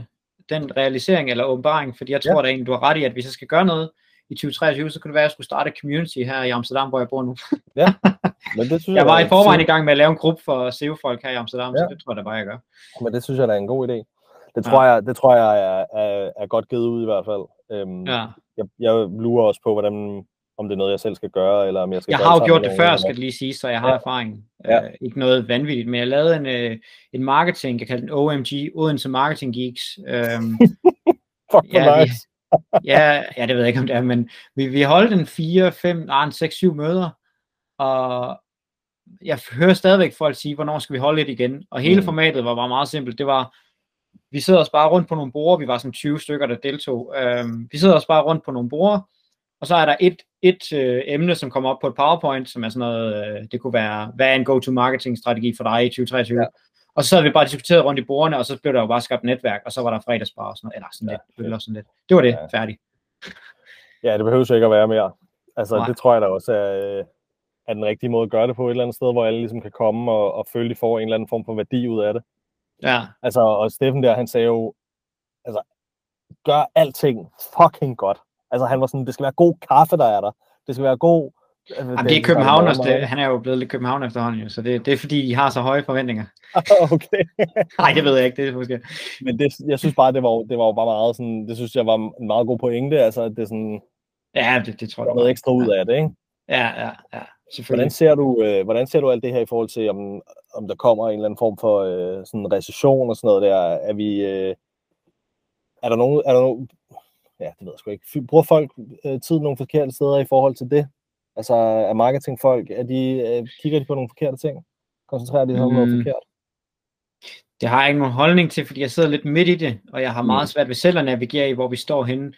den realisering eller åbenbaring, fordi jeg tror ja. da egentlig, du har ret i, at hvis jeg skal gøre noget i 2023, så kunne det være, at jeg skulle starte et community her i Amsterdam, hvor jeg bor nu. ja, men det synes jeg, jeg var i forvejen i gang med at lave en gruppe for SEO-folk her i Amsterdam, ja. så det tror jeg da bare, jeg gør. Men det synes jeg, der er en god idé. Det tror ja. jeg, det tror jeg er, er, er godt givet ud i hvert fald. Øhm, ja. jeg, jeg lurer også på, hvordan om det er noget, jeg selv skal gøre, eller om jeg skal Jeg har jo gjort det før, skal det lige sige, så jeg har ja. erfaring. Ja. Uh, ikke noget vanvittigt, men jeg lavede en, uh, en marketing, jeg kaldte den OMG, Odense Marketing Geeks. Um, Fuck ja, nice. ja, ja, det ved jeg ikke, om det er, men vi, vi holdt en 4, 5, nej, en 6, 7 møder, og jeg hører stadigvæk folk sige, hvornår skal vi holde lidt igen, og hele mm. formatet var bare meget simpelt, det var, vi sidder os bare rundt på nogle borde, vi var sådan 20 stykker, der deltog, um, vi sidder os bare rundt på nogle borde, og så er der et, et øh, emne, som kommer op på et PowerPoint, som er sådan noget, øh, det kunne være, hvad er en go-to-marketing-strategi for dig i 2023? Ja. Og så sad vi bare diskuteret rundt i bordene, og så blev der jo bare skabt netværk, og så var der fredagsbar og sådan noget, eller sådan ja. lidt, eller sådan lidt. Det var det, ja. færdigt. Ja, det behøver ikke at være mere. Altså, Nej. det tror jeg da også er, øh, er den rigtige måde at gøre det på et eller andet sted, hvor alle ligesom kan komme og, og føle, de får en eller anden form for værdi ud af det. Ja. Altså, og Steffen der, han sagde jo, altså, gør alting fucking godt. Altså han var sådan, det skal være god kaffe, der er der. Det skal være god... Altså, Jamen, det er København også, det, han er jo blevet lidt København efterhånden, jo, så det, det er fordi, de har så høje forventninger. okay. Nej, det ved jeg ikke, det er måske. Men det, jeg synes bare, det var, det var jo bare meget sådan, det synes jeg var en meget god pointe, altså det er sådan... Ja, det, det tror jeg. Der er noget ekstra ud af det, ikke? Ja, ja, ja. Hvordan ser, du, øh, hvordan ser du alt det her i forhold til, om, om der kommer en eller anden form for øh, sådan recession og sådan noget der? Er vi... Øh, er der nogen, er der nogen, ja, det ved jeg sgu ikke. Bruger folk øh, tid nogle forkerte steder i forhold til det? Altså er marketingfolk, er de, øh, kigger de på nogle forkerte ting? Koncentrerer de sig om mm. noget forkert? Det har jeg ikke nogen holdning til, fordi jeg sidder lidt midt i det, og jeg har meget mm. svært ved selv at navigere i, hvor vi står henne.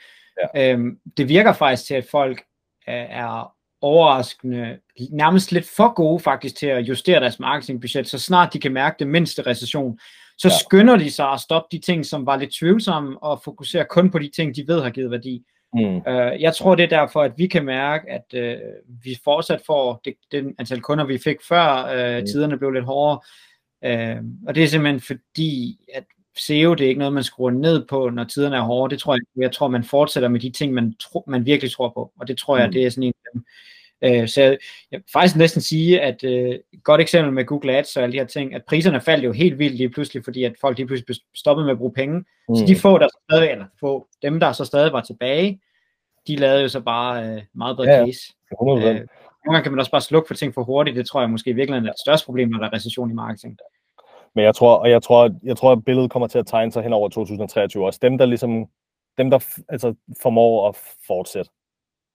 Ja. Øhm, det virker faktisk til, at folk er overraskende, nærmest lidt for gode faktisk til at justere deres marketingbudget, så snart de kan mærke det mindste recession, så ja. skynder de sig at stoppe de ting, som var lidt tvivlsomme, og fokusere kun på de ting, de ved har givet værdi. Mm. Uh, jeg tror, det er derfor, at vi kan mærke, at uh, vi fortsat får det, den antal kunder, vi fik før uh, mm. tiderne blev lidt hårdere. Uh, og det er simpelthen fordi, at SEO, det er ikke noget, man skruer ned på, når tiderne er hårde. Det tror jeg, jeg tror, man fortsætter med de ting, man, tro, man virkelig tror på. Og det tror jeg, mm. det er sådan en. Øh, så jeg, jeg vil faktisk næsten sige, at øh, et godt eksempel med Google Ads og alle de her ting, at priserne faldt jo helt vildt lige pludselig, fordi at folk lige pludselig stoppede med at bruge penge. Mm. Så de få, der stadig, eller få, dem, der så stadig var tilbage, de lavede jo så bare øh, meget bedre ja, case. Øh, nogle gange kan man også bare slukke for ting for hurtigt. Det tror jeg måske virkelig er det største problem, når der er recession i marketing. Men jeg tror, og jeg tror, jeg tror, at billedet kommer til at tegne sig hen over 2023 også. Dem, der ligesom, dem, der altså, formår at fortsætte.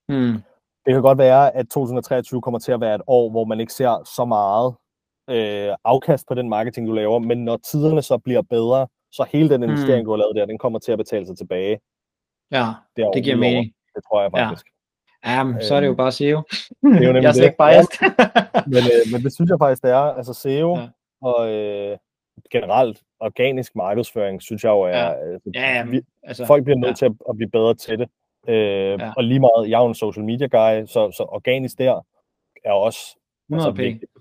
Mm det kan godt være, at 2023 kommer til at være et år, hvor man ikke ser så meget øh, afkast på den marketing, du laver, men når tiderne så bliver bedre, så hele den investering, mm. du har lavet der, den kommer til at betale sig tilbage. Ja, det, det giver mening. Det tror jeg faktisk. Ja. Jamen, så er det jo bare SEO. Det er jo nemlig jeg er slet ikke biased. men, øh, men det synes jeg faktisk, det er. Altså SEO ja. og øh, generelt organisk markedsføring, synes jeg jo er... Ja. Altså, ja, jamen, altså, folk bliver nødt ja. til at, at blive bedre til det. Øh, ja. Og lige meget, jeg er jo en social media guy, så, så organisk der er også 100 altså, vigtigt.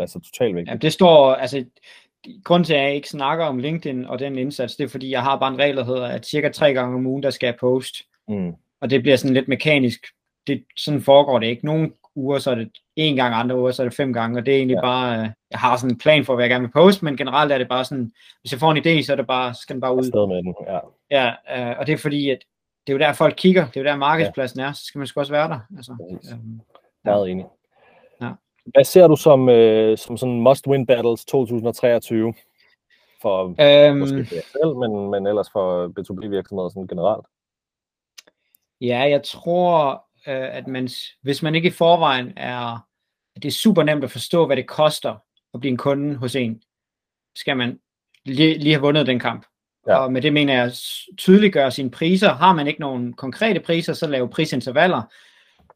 Altså totalt vigtigt. Ja, det står, altså, grund til, at jeg ikke snakker om LinkedIn og den indsats, det er, fordi jeg har bare en regel, der hedder, at cirka tre gange om ugen, der skal jeg post. Mm. Og det bliver sådan lidt mekanisk. Det, sådan foregår det ikke. Nogle uger, så er det en gang, andre uger, så er det fem gange, og det er egentlig ja. bare, øh, jeg har sådan en plan for, hvad jeg gerne vil poste, men generelt er det bare sådan, hvis jeg får en idé, så er det bare, skal den bare ud. med den, ja. Ja, øh, og det er fordi, at det er jo der, folk kigger. Det er jo der, markedspladsen er. Så skal man sgu også være der. Altså, øhm, Meget enig. Ja. Hvad ser du som, øh, som sådan must-win battles 2023? For øhm, måske selv, men, men ellers for B2B-virksomheder sådan generelt? Ja, jeg tror, øh, at man, hvis man ikke i forvejen er at det er super nemt at forstå, hvad det koster at blive en kunde hos en, skal man lige, lige have vundet den kamp. Ja. Og med det mener jeg tydeliggøre sine priser. Har man ikke nogen konkrete priser, så lave prisintervaller.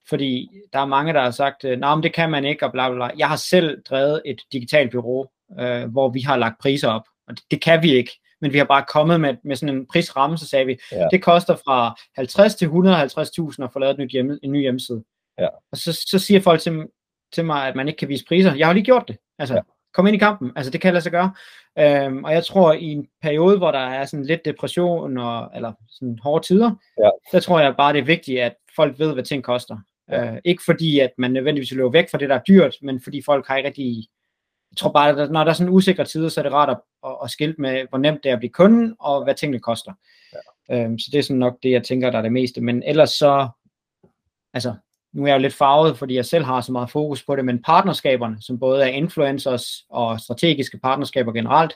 Fordi der er mange, der har sagt, nej, men det kan man ikke, og bla, bla, bla. Jeg har selv drevet et digitalt bureau, øh, hvor vi har lagt priser op, og det, det kan vi ikke. Men vi har bare kommet med, med sådan en prisramme, så sagde vi, ja. det koster fra 50 til 150.000 at få lavet et nyt hjemme, en ny hjemmeside. Ja. Og så, så siger folk til, til mig, at man ikke kan vise priser. Jeg har lige gjort det. Altså, ja. Kom ind i kampen. Altså, det kan lade sig gøre. Øhm, og jeg tror, i en periode, hvor der er sådan lidt depression, og, eller sådan hårde tider, ja. der tror jeg bare, det er vigtigt, at folk ved, hvad ting koster. Ja. Øh, ikke fordi, at man nødvendigvis løber væk fra det, der er dyrt, men fordi folk har ikke rigtig... Jeg tror bare, at når der er sådan usikre tider, så er det rart at, at, at skilte med, hvor nemt det er at blive kunde, og hvad tingene koster. Ja. Øhm, så det er sådan nok det, jeg tænker, der er det meste. Men ellers så... Altså, nu er jeg jo lidt farvet, fordi jeg selv har så meget fokus på det, men partnerskaberne, som både er influencers og strategiske partnerskaber generelt,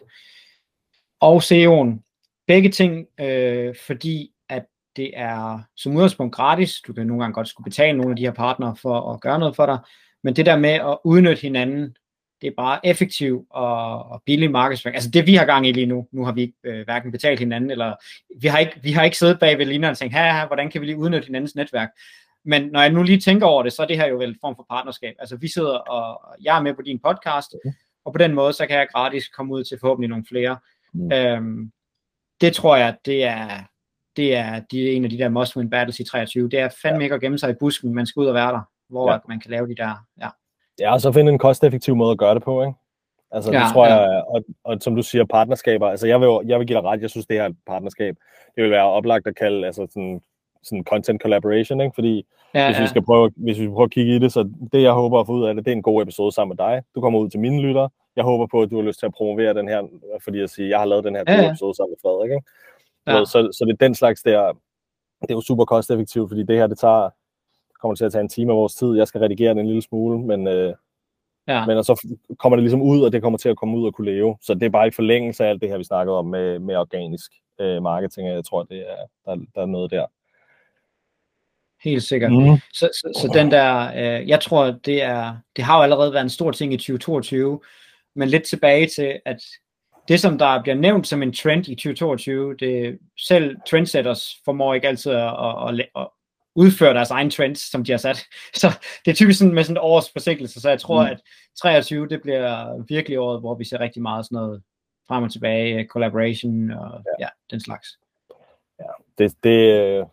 og SEO'en, begge ting, øh, fordi at det er som udgangspunkt gratis. Du kan nogle gange godt skulle betale nogle af de her partnere for at gøre noget for dig, men det der med at udnytte hinanden, det er bare effektiv og, og billig markedsføring. Altså det vi har gang i lige nu, nu har vi ikke øh, hverken betalt hinanden, eller vi har ikke, vi har ikke siddet bag ved linjerne og tænkt, her, hvordan kan vi lige udnytte hinandens netværk? Men når jeg nu lige tænker over det, så er det her jo vel en form for partnerskab. Altså vi sidder, og jeg er med på din podcast, okay. og på den måde, så kan jeg gratis komme ud til forhåbentlig nogle flere. Mm. Øhm, det tror jeg, det er, det er, det er en af de der must-win battles i 23. Det er fandme ja. ikke at gemme sig i busken, man skal ud og være der, hvor ja. man kan lave de der, ja. Ja, og så finde en kosteffektiv måde at gøre det på, ikke? Altså, ja, det tror ja. jeg, og, og som du siger, partnerskaber, altså jeg vil, jeg vil give dig ret, jeg synes, det her er et partnerskab. Det vil være oplagt at kalde, altså sådan sådan content collaboration, ikke? fordi ja, hvis, ja. Vi skal prøve, hvis vi prøver at kigge i det, så det jeg håber at få ud af det, det er en god episode sammen med dig. Du kommer ud til mine lyttere. Jeg håber på, at du har lyst til at promovere den her, fordi jeg siger, jeg har lavet den her ja, ja. episode sammen med Frederik. Ikke? Ja. Så, så, det er den slags der, det er jo super kosteffektivt, fordi det her, det tager, kommer til at tage en time af vores tid. Jeg skal redigere den en lille smule, men, øh, ja. men og så kommer det ligesom ud, og det kommer til at komme ud og kunne leve. Så det er bare i forlængelse af alt det her, vi snakkede om med, med organisk øh, marketing, jeg tror, det er, der, der er noget der helt sikkert. Mm. Så, så, så den der, øh, jeg tror, det er, det har jo allerede været en stor ting i 2022, men lidt tilbage til, at det, som der bliver nævnt som en trend i 2022, det selv trendsetters formår ikke altid at, at, at, at udføre deres egen trends, som de har sat. Så det er typisk sådan med sådan et års forsinkelse, så jeg tror, mm. at 23, det bliver virkelig året, hvor vi ser rigtig meget sådan noget frem og tilbage, collaboration og ja, ja den slags. Ja, det, det,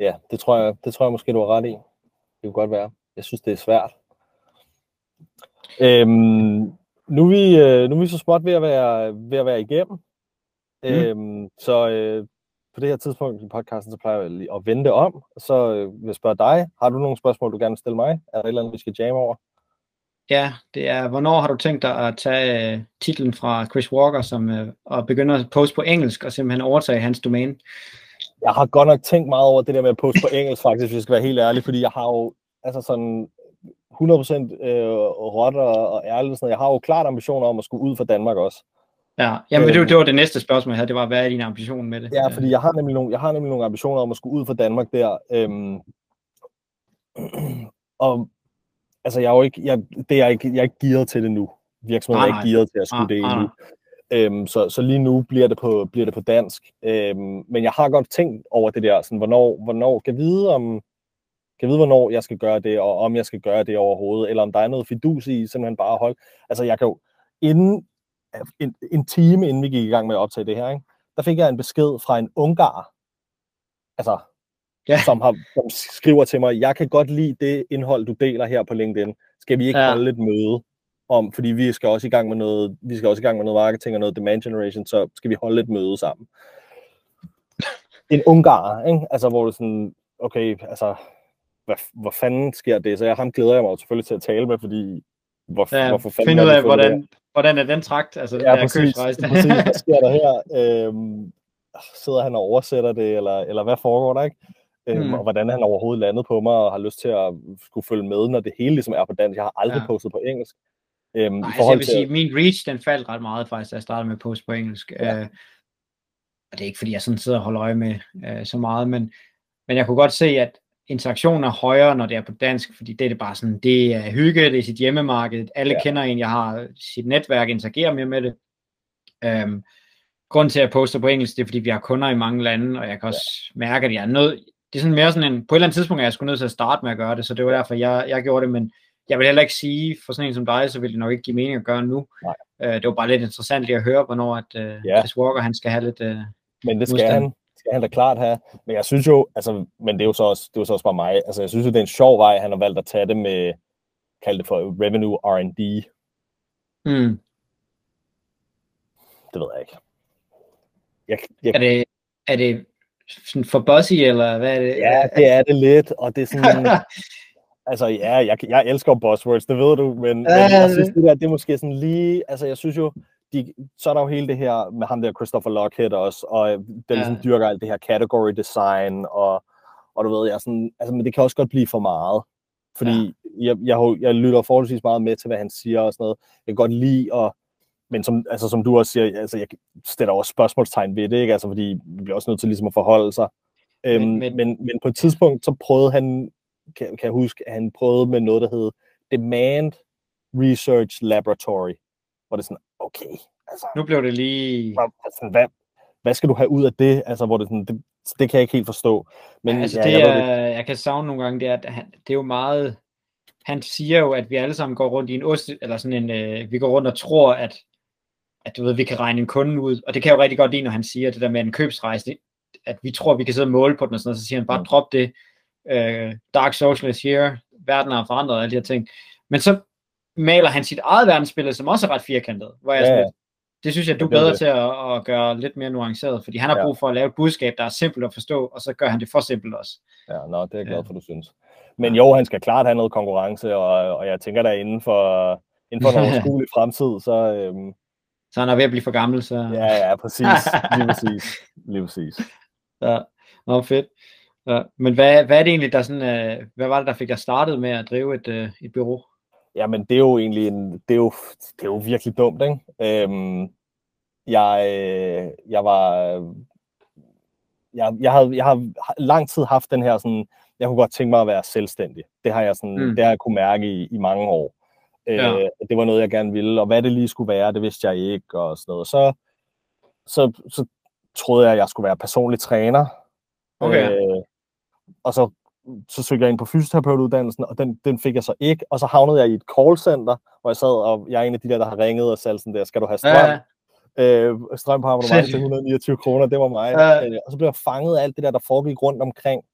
Ja, det tror jeg, det tror jeg måske, du har ret i. Det kunne godt være. Jeg synes, det er svært. Øhm, nu, er vi, øh, nu er vi så småt ved at være, ved at være igennem. Mm. Øhm, så øh, på det her tidspunkt i podcasten, så plejer jeg lige at vente om. Så øh, vil jeg spørge dig, har du nogle spørgsmål, du gerne vil stille mig? Er der et eller andet, vi skal jamme over? Ja, det er, hvornår har du tænkt dig at tage uh, titlen fra Chris Walker, som uh, og begynde at poste på engelsk, og simpelthen overtage hans domæne? Jeg har godt nok tænkt meget over det der med at poste på engelsk, faktisk, hvis jeg skal være helt ærlig, fordi jeg har jo altså sådan 100% øh, råt og, og ærlig. Sådan, jeg har jo klart ambitioner om at skulle ud for Danmark også. Ja, jamen, det, det var det næste spørgsmål her, det var, hvad er din ambition med det? Ja, fordi jeg har nemlig nogle, jeg har nemlig nogle ambitioner om at skulle ud for Danmark der. Øhm, og altså, jeg er jo ikke, jeg, det er jeg ikke, jeg er ikke gearet til det nu. Virksomheden er ikke gearet til at skulle ah, det endnu. Øhm, så, så lige nu bliver det på, bliver det på dansk. Øhm, men jeg har godt tænkt over det der, sådan, hvornår, hvornår kan vide om, kan vide, hvornår jeg skal gøre det, og om jeg skal gøre det overhovedet, eller om der er noget fidus i, simpelthen bare hold. Altså, jeg kan jo, inden, en, en time inden vi gik i gang med at optage det her, ikke, der fik jeg en besked fra en ungar, altså, ja. som, har, som skriver til mig, jeg kan godt lide det indhold, du deler her på LinkedIn. Skal vi ikke ja. holde et møde? Om, fordi vi skal også i gang med noget, vi skal også i gang med noget marketing og noget demand generation, så skal vi holde et møde sammen. En ungar, ikke? Altså, hvor det sådan, okay, altså, hvad, hvor fanden sker det? Så jeg, ham glæder jeg mig selvfølgelig til at tale med, fordi hvor, ja, hvorfor fanden finde ud af, hvordan, hvordan er den trakt? Altså, ja, der præcis, præcis, hvad sker der her? Øhm, sidder han og oversætter det, eller, eller hvad foregår der, ikke? Øhm, mm. og hvordan han overhovedet landet på mig, og har lyst til at skulle følge med, når det hele ligesom er på dansk. Jeg har aldrig ja. postet på engelsk. Øhm, Nej, i forhold altså, jeg vil til... sige, min reach, den faldt ret meget faktisk, da jeg startede med at poste på engelsk. Ja. Øh, og det er ikke, fordi jeg sådan sidder og holder øje med øh, så meget, men, men jeg kunne godt se, at interaktionen er højere, når det er på dansk, fordi det er det bare sådan, det er hygge, det er sit hjemmemarked, alle ja. kender en, jeg har sit netværk, interagerer mere med det. Um, grunden til, at jeg poster på engelsk, det er, fordi vi har kunder i mange lande, og jeg kan også ja. mærke, at jeg er nødt, det er sådan mere sådan en, på et eller andet tidspunkt er jeg skulle nødt til at starte med at gøre det, så det var derfor, jeg, jeg gjorde det, men jeg vil heller ikke sige, for sådan en som dig, så vil det nok ikke give mening at gøre nu. Nej. Uh, det var bare lidt interessant lige at høre, hvornår at uh, ja. Chris Walker, han skal have lidt uh, Men det skal modstand. han skal han da klart have. Men jeg synes jo, altså, men det er jo så også, det er jo så også bare mig, altså jeg synes jo, det er en sjov vej, han har valgt at tage det med, kald det for revenue R&D. Mm. Det ved jeg ikke. Jeg, jeg, er det, er det sådan for bossy, eller hvad er det? Ja, det er det lidt, og det er sådan... altså, ja, jeg, jeg elsker buzzwords, det ved du, men, ja, men jeg synes, det der, det er måske sådan lige... Altså, jeg synes jo, de, så er der jo hele det her med ham der Christopher Lockhead også, og den ja. ligesom dyrker alt det her category design, og, og du ved, jeg sådan, altså, men det kan også godt blive for meget, fordi ja. jeg, jeg, jeg lytter forholdsvis meget med til, hvad han siger og sådan noget. Jeg kan godt lide at men som, altså, som du også siger, altså, jeg stiller også spørgsmålstegn ved det, ikke? Altså, fordi vi bliver også nødt til ligesom at forholde sig. Øhm, men, men, men, men på et tidspunkt, så prøvede han, kan, kan jeg huske, at han prøvede med noget, der hed Demand Research Laboratory, hvor det er sådan, okay, altså... Nu blev det lige... Altså, hvad, hvad skal du have ud af det? Altså, hvor det sådan, det, det kan jeg ikke helt forstå. Men, ja, altså, ja, det, jeg, er, jeg kan savne nogle gange, det er, at han, det er jo meget... Han siger jo, at vi alle sammen går rundt i en ost, eller sådan en, øh, vi går rundt og tror, at at du ved, vi kan regne en kunde ud, og det kan jeg jo rigtig godt lide, når han siger det der med en købsrejse, det, at vi tror, vi kan sidde og måle på den, og sådan noget, så siger han bare, mm. drop det, uh, dark social is here, verden har forandret, alle de her ting. Men så maler han sit eget verdensbillede, som også er ret firkantet, hvor jeg ja, sådan, det synes jeg, du er bedre til at, at gøre lidt mere nuanceret, fordi han har brug for at lave et budskab, der er simpelt at forstå, og så gør han det for simpelt også. Ja, nå, det er jeg glad for, du synes. Men jo, han skal klart have noget konkurrence, og, og jeg tænker, der inden for, inden for en overskuelig fremtid, så, øhm, så han er ved at blive for gammel, så... Ja, ja, præcis. Lige præcis. Lige præcis. Ja, nå, fedt. Ja. Men hvad, hvad er det egentlig, der sådan, uh, hvad var det, der fik dig startet med at drive et, uh, et bureau? Jamen, det er jo egentlig en, det er jo, det er jo virkelig dumt, ikke? Øhm, jeg, jeg var, jeg, jeg, havde, jeg har lang tid haft den her sådan, jeg kunne godt tænke mig at være selvstændig. Det har jeg sådan, mm. det har jeg kunne mærke i, i mange år. Ja. Øh, det var noget, jeg gerne ville, og hvad det lige skulle være, det vidste jeg ikke, og sådan noget. Så, så, så troede jeg, at jeg skulle være personlig træner. Okay. Øh, og så, så søgte jeg ind på fysioterapeutuddannelsen, og den, den fik jeg så ikke. Og så havnede jeg i et callcenter, hvor jeg sad, og jeg er en af de der, der har ringet og sagt sådan der, skal du have strøm? Ja. Øh, strøm på abonnement til 129 kroner, det var mig. Ja. Øh, og så blev jeg fanget af alt det der, der foregik rundt omkring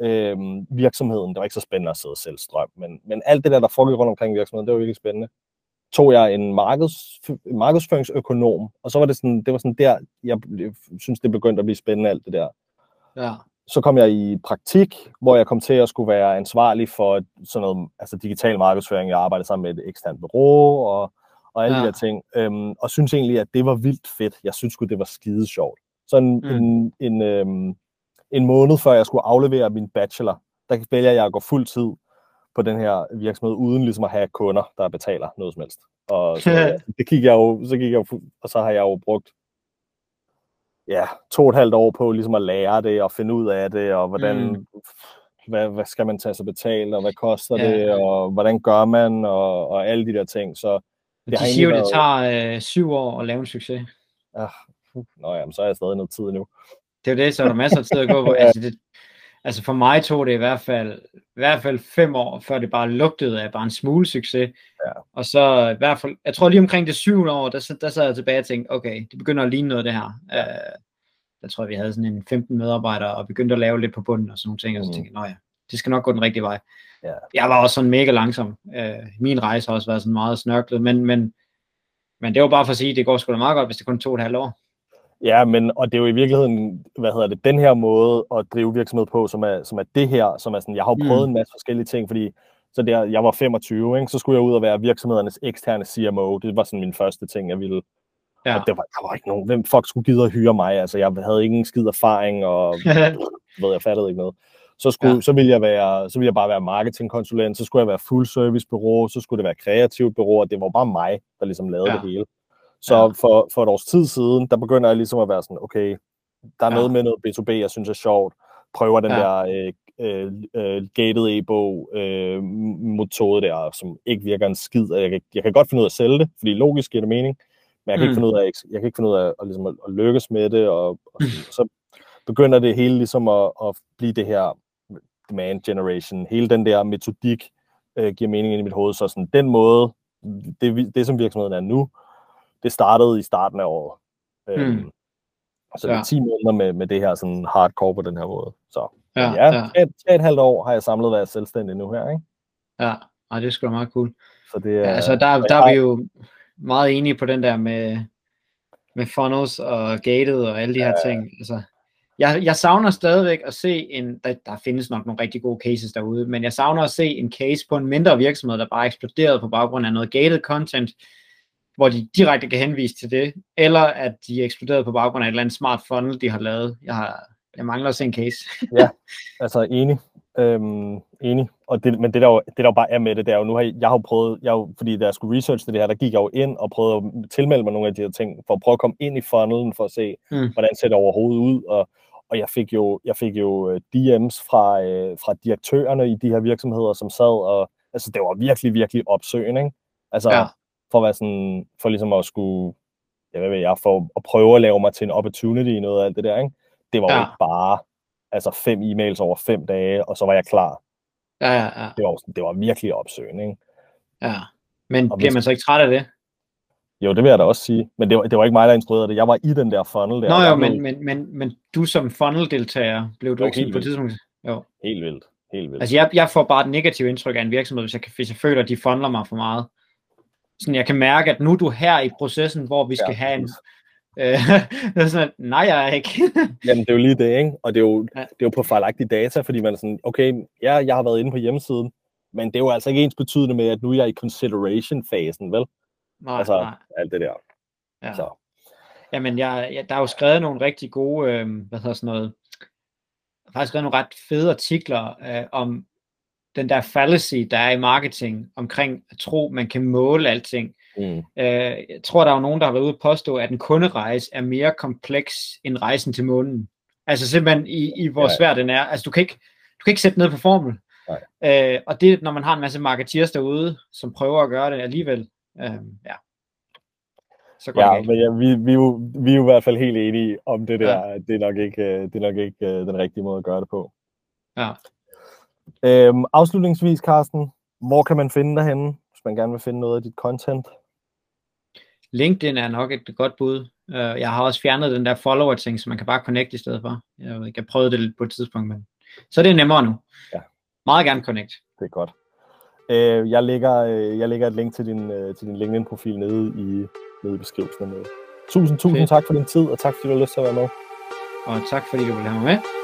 øh, virksomheden. Det var ikke så spændende at sidde selv strøm, men, men alt det der, der foregik rundt omkring virksomheden, det var virkelig spændende. Tog jeg en markeds, markedsføringsøkonom, og så var det sådan, det var sådan der, jeg synes, det begyndte at blive spændende, alt det der. Ja. Så kom jeg i praktik, hvor jeg kom til at skulle være ansvarlig for sådan noget, altså digital markedsføring. Jeg arbejdede sammen med et eksternt bureau og, og alle ja. de der ting. Øhm, og synes egentlig, at det var vildt fedt. Jeg synes det var skide sjovt. Så en, mm. en, en, øhm, en måned før jeg skulle aflevere min bachelor, der vælger jeg at gå fuld tid på den her virksomhed, uden ligesom at have kunder, der betaler noget som helst. Og så, ja, det gik jeg jo, så gik jeg jo, og så har jeg jo brugt ja, to og et halvt år på ligesom at lære det, og finde ud af det, og hvordan, mm. hvad, hvad skal man tage sig betalt, og hvad koster ja. det, og hvordan gør man, og, og alle de der ting. Så det de siger jo, været... det tager øh, syv år at lave en succes. Ja, nå jamen, så er jeg stadig noget tid nu. Det er jo det, så er der masser af tid at gå på. Altså, det, altså for mig tog det i hvert fald, i hvert fald fem år, før det bare lugtede af bare en smule succes. Ja. Og så i hvert fald, jeg tror lige omkring det syvende år, der, der sad jeg tilbage og tænkte, okay, det begynder at ligne noget det her. Ja. Uh, jeg tror, vi havde sådan en 15 medarbejdere, og begyndte at lave lidt på bunden og sådan nogle ting, og så mm. tænkte jeg, ja, det skal nok gå den rigtige vej. Ja. Jeg var også sådan mega langsom. Uh, min rejse har også været sådan meget snørklet, men, men, men det var bare for at sige, at det går sgu da meget godt, hvis det kun tog et halvt år. Ja, men og det er jo i virkeligheden, hvad hedder det, den her måde at drive virksomhed på, som er, som er det her, som er sådan, jeg har jo prøvet mm. en masse forskellige ting, fordi så der, jeg var 25, ikke, så skulle jeg ud og være virksomhedernes eksterne CMO. Det var sådan min første ting, jeg ville. Ja. Og det var, der var ikke nogen, hvem fuck skulle gide at hyre mig? Altså, jeg havde ingen skid erfaring, og ved, jeg fattede ikke noget. Så, skulle, ja. så, ville jeg være, så ville jeg bare være marketingkonsulent, så skulle jeg være full service bureau, så skulle det være kreativt bureau, og det var bare mig, der ligesom lavede ja. det hele. Så ja. for, for et års tid siden, der begynder jeg ligesom at være sådan, okay, der er ja. noget med noget B2B, jeg synes er sjovt. Prøver den ja. der øh, øh, gated e-bog øh, metode der, som ikke virker en skid. Jeg kan, jeg kan godt finde ud af at sælge det, fordi logisk giver det mening, men jeg kan mm. ikke finde ud af, jeg kan ikke finde ud af at, ligesom at, at lykkes med det, og, og så begynder det hele ligesom at, at blive det her demand generation. Hele den der metodik øh, giver mening ind i mit hoved, så sådan den måde, det, det som virksomheden er nu, det startede i starten af året. Mm. Øhm, så det er 10 måneder med, med det her sådan hardcore på den her måde. Så ja, ja, ja. Et, et, et halvt år har jeg samlet været selvstændig nu her, ikke? Ja, og det er sgu meget cool. Så det er, ja, altså der, der er vi jo meget enige på den der med, med funnels og gated og alle de her ja. ting. Altså, jeg, jeg savner stadigvæk at se en, der, der findes nok nogle rigtig gode cases derude, men jeg savner at se en case på en mindre virksomhed, der bare eksploderede på baggrund af noget gated content, hvor de direkte kan henvise til det, eller at de eksploderede på baggrund af et eller andet smart funnel, de har lavet. Jeg, har, jeg mangler se en case. ja, altså enig. Øhm, enig. Og det, men det der, jo, det der jo bare er med det, det er jo, nu har jeg, jeg har jo prøvet, jeg har, fordi da jeg skulle researche det her, der gik jeg jo ind og prøvede at tilmelde mig nogle af de her ting, for at prøve at komme ind i funnelen, for at se, mm. hvordan ser det overhovedet ud, og, og jeg fik jo, jeg fik jo øh, DM's fra, øh, fra direktørerne i de her virksomheder, som sad, og altså det var virkelig, virkelig opsøgende, ikke? Altså, ja for at være sådan, for ligesom at skulle, jeg ved jeg, for at prøve at lave mig til en opportunity i noget af alt det der, ikke? Det var ja. jo ikke bare, altså fem e-mails over fem dage, og så var jeg klar. Ja, ja, ja. Det var, det var virkelig opsøgende, ikke? Ja, men og bliver man så ikke træt af det? Jo, det vil jeg da også sige. Men det var, det var ikke mig, der instruerede det. Jeg var i den der funnel der. Nå jo, men, men, men, men du som funnel-deltager, blev du jo, ikke sådan på et tidspunkt? Jo. Helt vildt. Helt vildt. Altså jeg, jeg får bare et negativt indtryk af en virksomhed, hvis jeg, hvis jeg føler, at de funnler mig for meget sådan, jeg kan mærke, at nu er du her i processen, hvor vi skal ja, have en... Øh, sådan, at, nej, jeg er ikke. Jamen, det er jo lige det, ikke? Og det er jo, ja. det er jo på fejlagtige data, fordi man er sådan, okay, ja, jeg har været inde på hjemmesiden, men det er jo altså ikke ens betydende med, at nu er jeg i consideration-fasen, vel? Nej, altså, nej. alt det der. Ja. Så. Jamen, jeg, jeg, der er jo skrevet nogle rigtig gode, øh, hvad hedder sådan noget, faktisk skrevet nogle ret fede artikler øh, om den der fallacy, der er i marketing, omkring at tro, man kan måle alting. Mm. Øh, jeg tror, der er nogen, der har været ude at påstå, at en kunderejse er mere kompleks end rejsen til månen. Altså simpelthen i, i hvor ja. svært den er. Altså du kan ikke, du kan ikke sætte ned på formel. Øh, og det når man har en masse marketeers derude, som prøver at gøre det alligevel. Øh, ja. Så ja, men ja, vi, vi, er jo, vi er jo i hvert fald helt enige om det der. Ja. Det er nok ikke, øh, det er nok ikke uh, den rigtige måde at gøre det på. Ja. Øhm, afslutningsvis, Carsten, hvor kan man finde dig henne, hvis man gerne vil finde noget af dit content? LinkedIn er nok et godt bud. Uh, jeg har også fjernet den der follower-ting, så man kan bare connect i stedet for. Jeg, ved ikke, jeg prøvede det lidt på et tidspunkt, men så det er nemmere nu. Ja. Meget gerne connect. Det er godt. Uh, jeg, lægger, uh, jeg lægger et link til din, uh, til din LinkedIn-profil nede i, nede i beskrivelsen. Tusind, tusind Fedt. tak for din tid, og tak fordi du har lyst til at være med. Og tak fordi du ville have mig med.